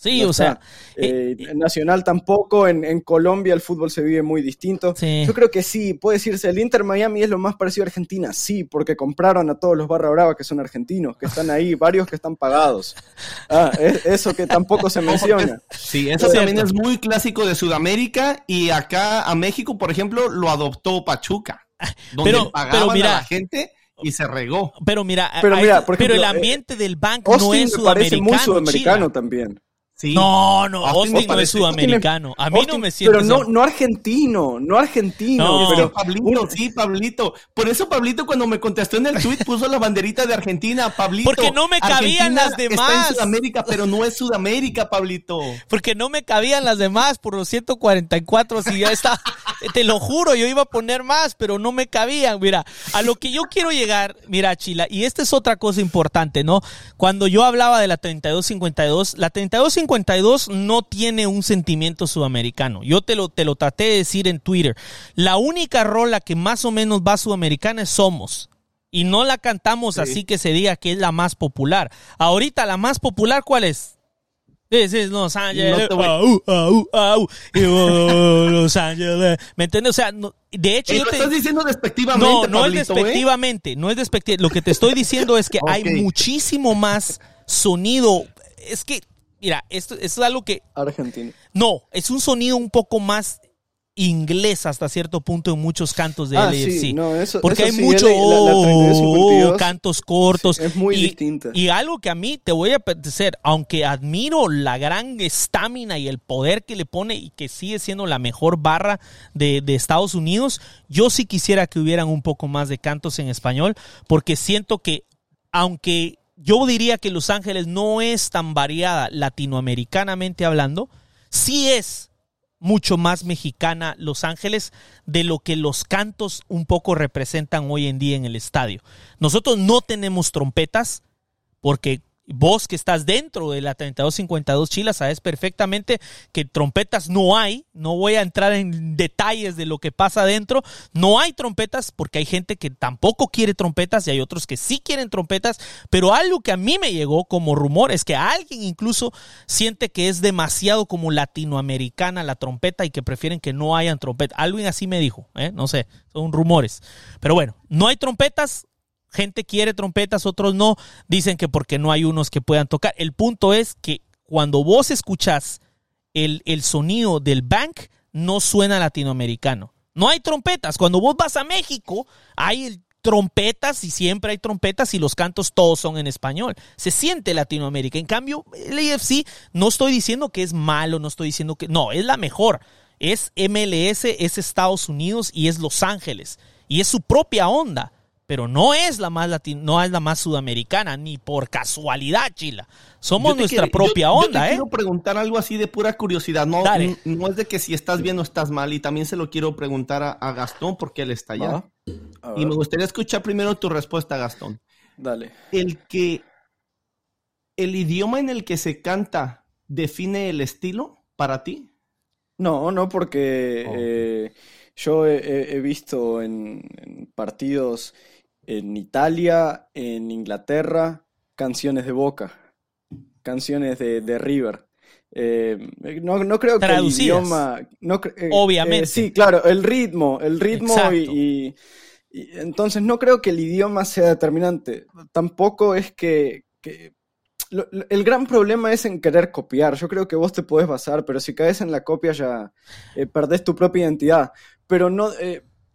Sí, No o sea, está. Eh, Nacional tampoco, en, en Colombia el fútbol se vive muy distinto. Sí. Yo creo que sí, puede decirse, el Inter Miami es lo más parecido a Argentina, sí, porque compraron a todos los Barra Brava que son argentinos, que están ahí, varios que están pagados. Ah, es- eso que tampoco se menciona. Sí, eso Es también es muy clásico de Sudamérica y acá a México, por ejemplo, lo adoptó Pachuca, donde Pero- pagaban pero mira- a la gente y se regó. pero mira, Pero mira, por pero el ejemplo, ambiente del banco no es me parece sudamericano. muy sudamericano también. Sí. No, no, Austin no es sudamericano. A mí no me siento. Pero no, no argentino, no argentino, No, pero Pablito, sí, Pablito. Por eso Pablito cuando me contestó en el tweet puso la banderita de Argentina, Pablito. Porque no me cabían Argentina las demás. Está en Sudamérica, pero no es Sudamérica, Pablito. Porque no me cabían las demás por los 144. Si ya está, te lo juro, yo iba a poner más, pero no me cabían. Mira, a lo que yo quiero llegar, mira, Chila, y esta es otra cosa importante, ¿no? Cuando yo hablaba de la 3252, la 3252 no tiene un sentimiento sudamericano. Yo te lo, te lo traté de decir en Twitter. La única rola que más o menos va sudamericana es Somos. Y no la cantamos así que se diga que es la más popular. Ahorita la más popular, ¿cuál es? This is Los Ángeles. No Los Ángeles. ¿Me entiendes? O sea, no- de hecho, yo lo te- estás diciendo despectivamente, no, no es ¿eh? despectivamente, no es despectivamente. Lo que te estoy diciendo es que hay muchísimo más sonido. Es que, mira, esto, esto es algo que argentino. no, es un sonido un poco más inglés hasta cierto punto en muchos cantos de Ah, LAFC. sí, no, eso- porque eso hay sí, mucho la- la 32-52 oh, cantos cortos. sí, es muy y, distinta. Y algo que a mí te voy a decir, aunque admiro la gran estamina y el poder que le pone y que sigue siendo la mejor barra de, de Estados Unidos, yo sí quisiera que hubieran un poco más de cantos en español, porque siento que aunque yo diría que Los Ángeles no es tan variada latinoamericanamente hablando, sí es mucho más mexicana Los Ángeles de lo que los cantos un poco representan hoy en día en el estadio. Nosotros no tenemos trompetas porque vos que estás dentro de la 3252 Chila sabes perfectamente que trompetas no hay, no voy a entrar en detalles de lo que pasa adentro, no hay trompetas porque hay gente que tampoco quiere trompetas y hay otros que sí quieren trompetas, pero algo que a mí me llegó como rumor es que alguien incluso siente que es demasiado como latinoamericana la trompeta y que prefieren que no hayan trompetas. Alguien así me dijo, ¿eh? no sé, son rumores. Pero bueno, no hay trompetas, gente quiere trompetas, otros no, dicen que porque no hay unos que puedan tocar. El punto es que cuando vos escuchás el, el sonido del bank, no suena latinoamericano. No hay trompetas. Cuando vos vas a México, hay trompetas y siempre hay trompetas y los cantos todos son en español. Se siente Latinoamérica. En cambio, el AFC no estoy diciendo que es malo, no estoy diciendo que... No, es la mejor. Es MLS, es Estados Unidos y es Los Ángeles. Y es su propia onda. Pero no es la más latin, no es la más sudamericana, ni por casualidad, Chila. Somos nuestra propia onda, yo te ¿eh? Quiero preguntar algo así de pura curiosidad. No, no es de que si estás bien o estás mal. Y también se lo quiero preguntar a, Gastón porque él está allá. Y me gustaría escuchar primero tu respuesta, Gastón. Dale. El que el idioma en el que se canta define el estilo para ti. No, no, porque oh. eh, yo he, visto en partidos en Italia, en Inglaterra, canciones de Boca, canciones de, River. Eh, no, creo que el idioma. Eh, Obviamente. Eh, sí, claro, el ritmo, el ritmo y, Entonces no creo que el idioma sea determinante. Tampoco es que. el gran problema es en querer copiar. Yo creo que vos te podés basar, pero si caes en la copia ya perdés tu propia identidad. Pero no.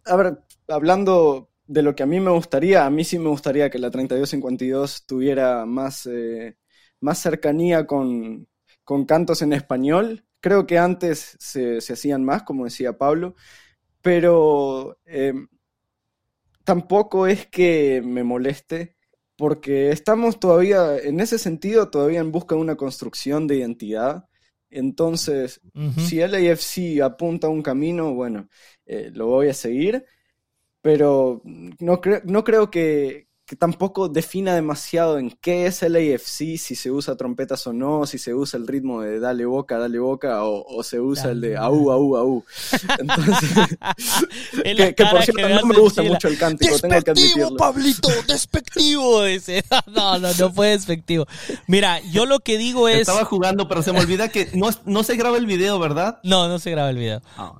a ver, hablando de lo que a mí me gustaría, a mí sí me gustaría que la 3252 tuviera más, eh, más cercanía con, cantos en español. Creo que antes se, hacían más, como decía Pablo, pero em, tampoco es que me moleste, porque estamos todavía, en ese sentido, todavía en busca de una construcción de identidad. Entonces, si el si LAFC apunta a un camino, bueno, eh, lo voy a seguir pero no, no creo que, tampoco defina demasiado en qué es el AFC, si se usa trompetas o no, si se usa el ritmo de dale boca, dale boca, o, se usa el de au, au, au. Entonces, que, por cierto no me gusta mucho el cántico, tengo que admitirlo. Pablito, despectivo ese. No, no, no fue despectivo. Mira, yo lo que digo es... Estaba jugando, pero se me olvida que no, no se graba el video, ¿verdad? No, no se graba el video. Ah.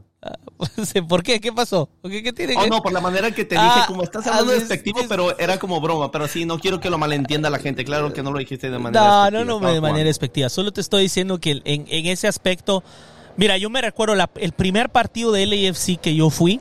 ¿Por qué? ¿Qué pasó? ¿Qué, tiene oh, no, por la manera que te dije, ah, como estás hablando ah, despectivo, pero era como broma. Pero sí, no quiero que lo malentienda la gente. Claro que no lo dijiste de manera no. No, no, de manera despectiva. Solo te estoy diciendo que en, ese aspecto. Mira, yo me recuerdo el primer partido de LAFC que yo fui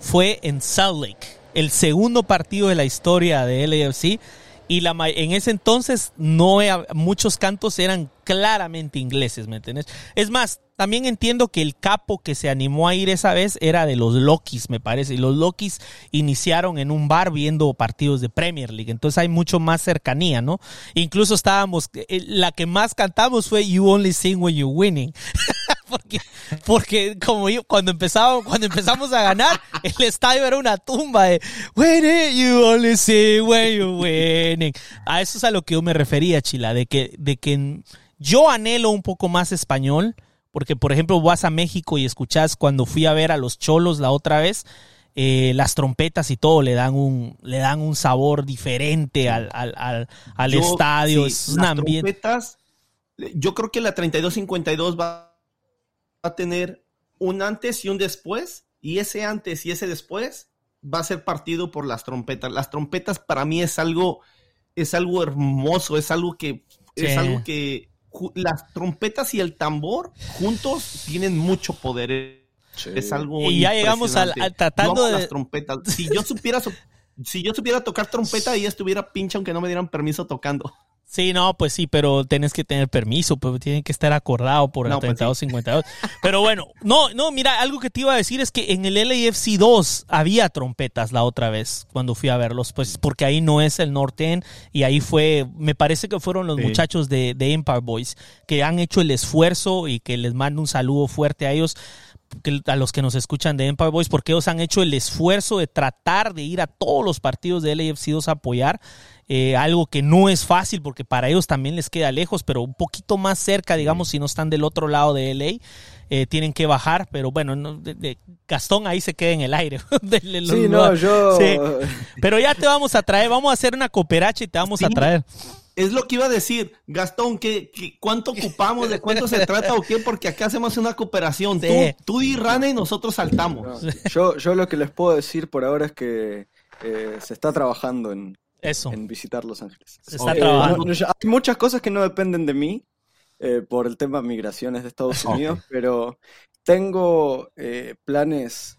fue en Salt Lake. El segundo partido de la historia de LAFC. Y la, en ese entonces no muchos cantos eran claramente ingleses, ¿me entiendes? Es más, también entiendo que el capo que se animó a ir esa vez era de los Lokis, me parece. Y los Lokis iniciaron en un bar viendo partidos de Premier League. Entonces hay mucho más cercanía, ¿no? Incluso estábamos, eh, la que más cantamos fue You Only Sing When You're Winning. porque, porque como yo, cuando empezamos, cuando empezamos a ganar, el estadio era una tumba de When you only sing when you're winning. A eso es a lo que yo me refería, Chila, de que, de que yo anhelo un poco más español porque, por ejemplo, vas a México y escuchas cuando fui a ver a los cholos la otra vez, eh, las trompetas y todo le dan un, le dan un sabor diferente al, al, al, estadio. es un ambiente. Trompetas, yo creo que la 3252 va a tener un antes y un después, y ese antes y ese después va a ser partido por las trompetas. Las trompetas para mí es algo, es algo hermoso, es algo que, es algo que las trompetas y el tambor juntos tienen mucho poder. Es algo y ya llegamos al, tratando de las trompetas. Si yo supiera si yo supiera tocar trompeta y estuviera pinche aunque no me dieran permiso tocando. Sí, no, pues sí, pero tienes que tener permiso, pero pues tiene que estar acordado por el no, 3252. Pues pero bueno, no, no, mira, algo que te iba a decir es que en el LAFC 2 había trompetas la otra vez cuando fui a verlos, pues porque ahí no es el Norten y ahí fue, me parece que fueron los muchachos de, de Empire Boys que han hecho el esfuerzo y que les mando un saludo fuerte a ellos a los que nos escuchan de Empire Boys, porque ellos han hecho el esfuerzo de tratar de ir a todos los partidos de LAFC 2 a apoyar. Eh, algo que no es fácil porque para ellos también les queda lejos, pero un poquito más cerca, digamos, si no están del otro lado de LA. Eh, tienen que bajar, pero bueno, Gastón ahí se queda en el aire. sí, no, yo... Pero ya te vamos a traer, vamos a hacer una cooperacha y te vamos a traer. Es lo que iba a decir, Gastón, ¿qué, cuánto ocupamos? ¿De cuánto se trata o qué? Porque acá hacemos una cooperación. Tú, tú y Rana y nosotros saltamos. yo, yo lo que les puedo decir por ahora es que eh, se está trabajando en, en visitar Los Ángeles. Se está trabajando. hay muchas cosas que no dependen de mí eh, por el tema de migraciones de Estados Unidos, pero tengo eh, planes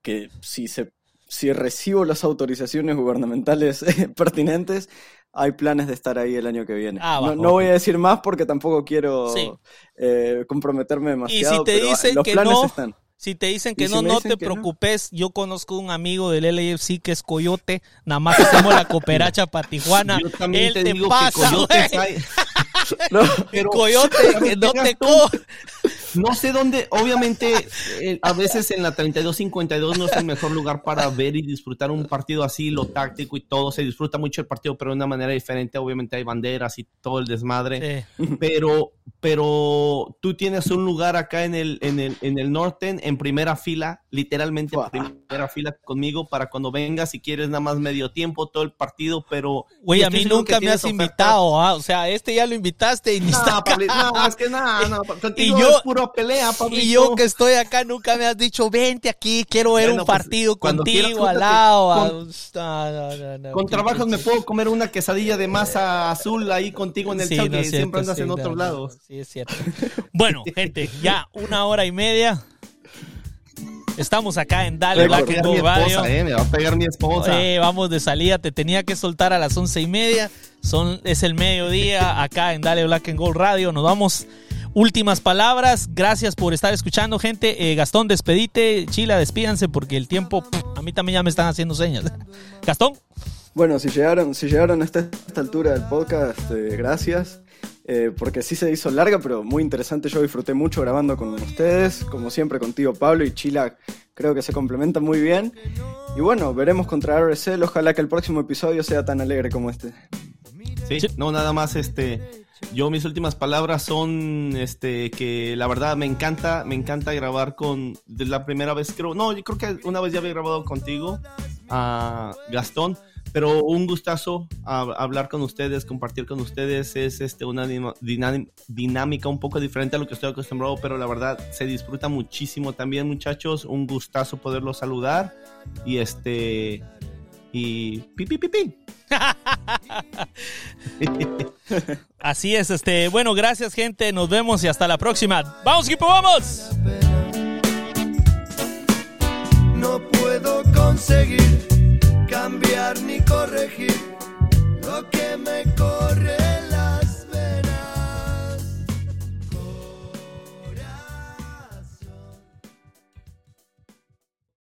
que si se si recibo las autorizaciones gubernamentales pertinentes, hay planes de estar ahí el año que viene. Ah, no, voy a decir más porque tampoco quiero eh, comprometerme demasiado. Y si te dicen los que planes no, están. Si te dicen que ¿Y si no, no te no? preocupes. Yo conozco un amigo del LAFC que es Coyote. Nada más hacemos la cooperacha para Tijuana. Yo Él te, te, digo pasa, que hay- No, pero- Coyote que no te co. No sé dónde, obviamente, eh, a veces en la 32-52 no es el mejor lugar para ver y disfrutar un partido así, lo táctico y todo. Se disfruta mucho el partido, pero de una manera diferente. Obviamente hay banderas y todo el desmadre. Sí. Pero, pero tú tienes un lugar acá en el, en el, en el norte, en primera fila, literalmente en primera fila conmigo para cuando vengas si quieres nada más medio tiempo, todo el partido, pero... Güey, a mí seguro nunca me has invitado, ¿ah? o sea, este ya lo invitaste y ni está No, acá. Pablito, no, es que nada, no, contigo Y yo- es puro pelea, Pablito. Y yo que estoy acá nunca me has dicho, vente aquí, quiero ver Bueno, un pues, partido contigo al lado. Con- no, no, no, no, Con trabajos me puedo comer una quesadilla de masa azul ahí contigo en el Sí, es cierto, siempre andas sí, en no, otros no, lados. Sí, es cierto. Bueno, gente, ya una hora y media. Estamos acá en Dale. Black and Radio. eh, me va a pegar mi esposa. Eh, vamos de salida, te tenía que soltar a las once y media. Son, es el mediodía acá en Dale Black and Gold Radio. Nos vamos. Últimas palabras. Gracias por estar escuchando, gente. Eh, Gastón, despedite. Chila, despídanse porque el tiempo, pff, a mí también ya me están haciendo señas. Gastón. Bueno, si llegaron, si llegaron hasta esta altura del podcast, eh, gracias. Eh, porque sí se hizo larga, pero muy interesante. Yo disfruté mucho grabando con ustedes. Como siempre, contigo, Pablo y Chila, creo que se complementan muy bien. Y bueno, veremos contra RSL. Ojalá que el próximo episodio sea tan alegre como este. Sí, no, nada más, este, yo mis últimas palabras son, este, que la verdad me encanta, me encanta grabar con, de la primera vez, creo, no, yo creo que una vez ya había grabado contigo, a Gastón, pero un gustazo hablar con ustedes, compartir con ustedes, es, este, una dinámica un poco diferente a lo que estoy acostumbrado, pero la verdad se disfruta muchísimo también, muchachos, un gustazo poderlos saludar, y este, y pi, pi, pi, pi. Así es, este. Bueno, gracias, gente. Nos vemos y hasta la próxima. ¡Vamos, equipo, vamos! No puedo conseguir cambiar ni corregir lo que me corre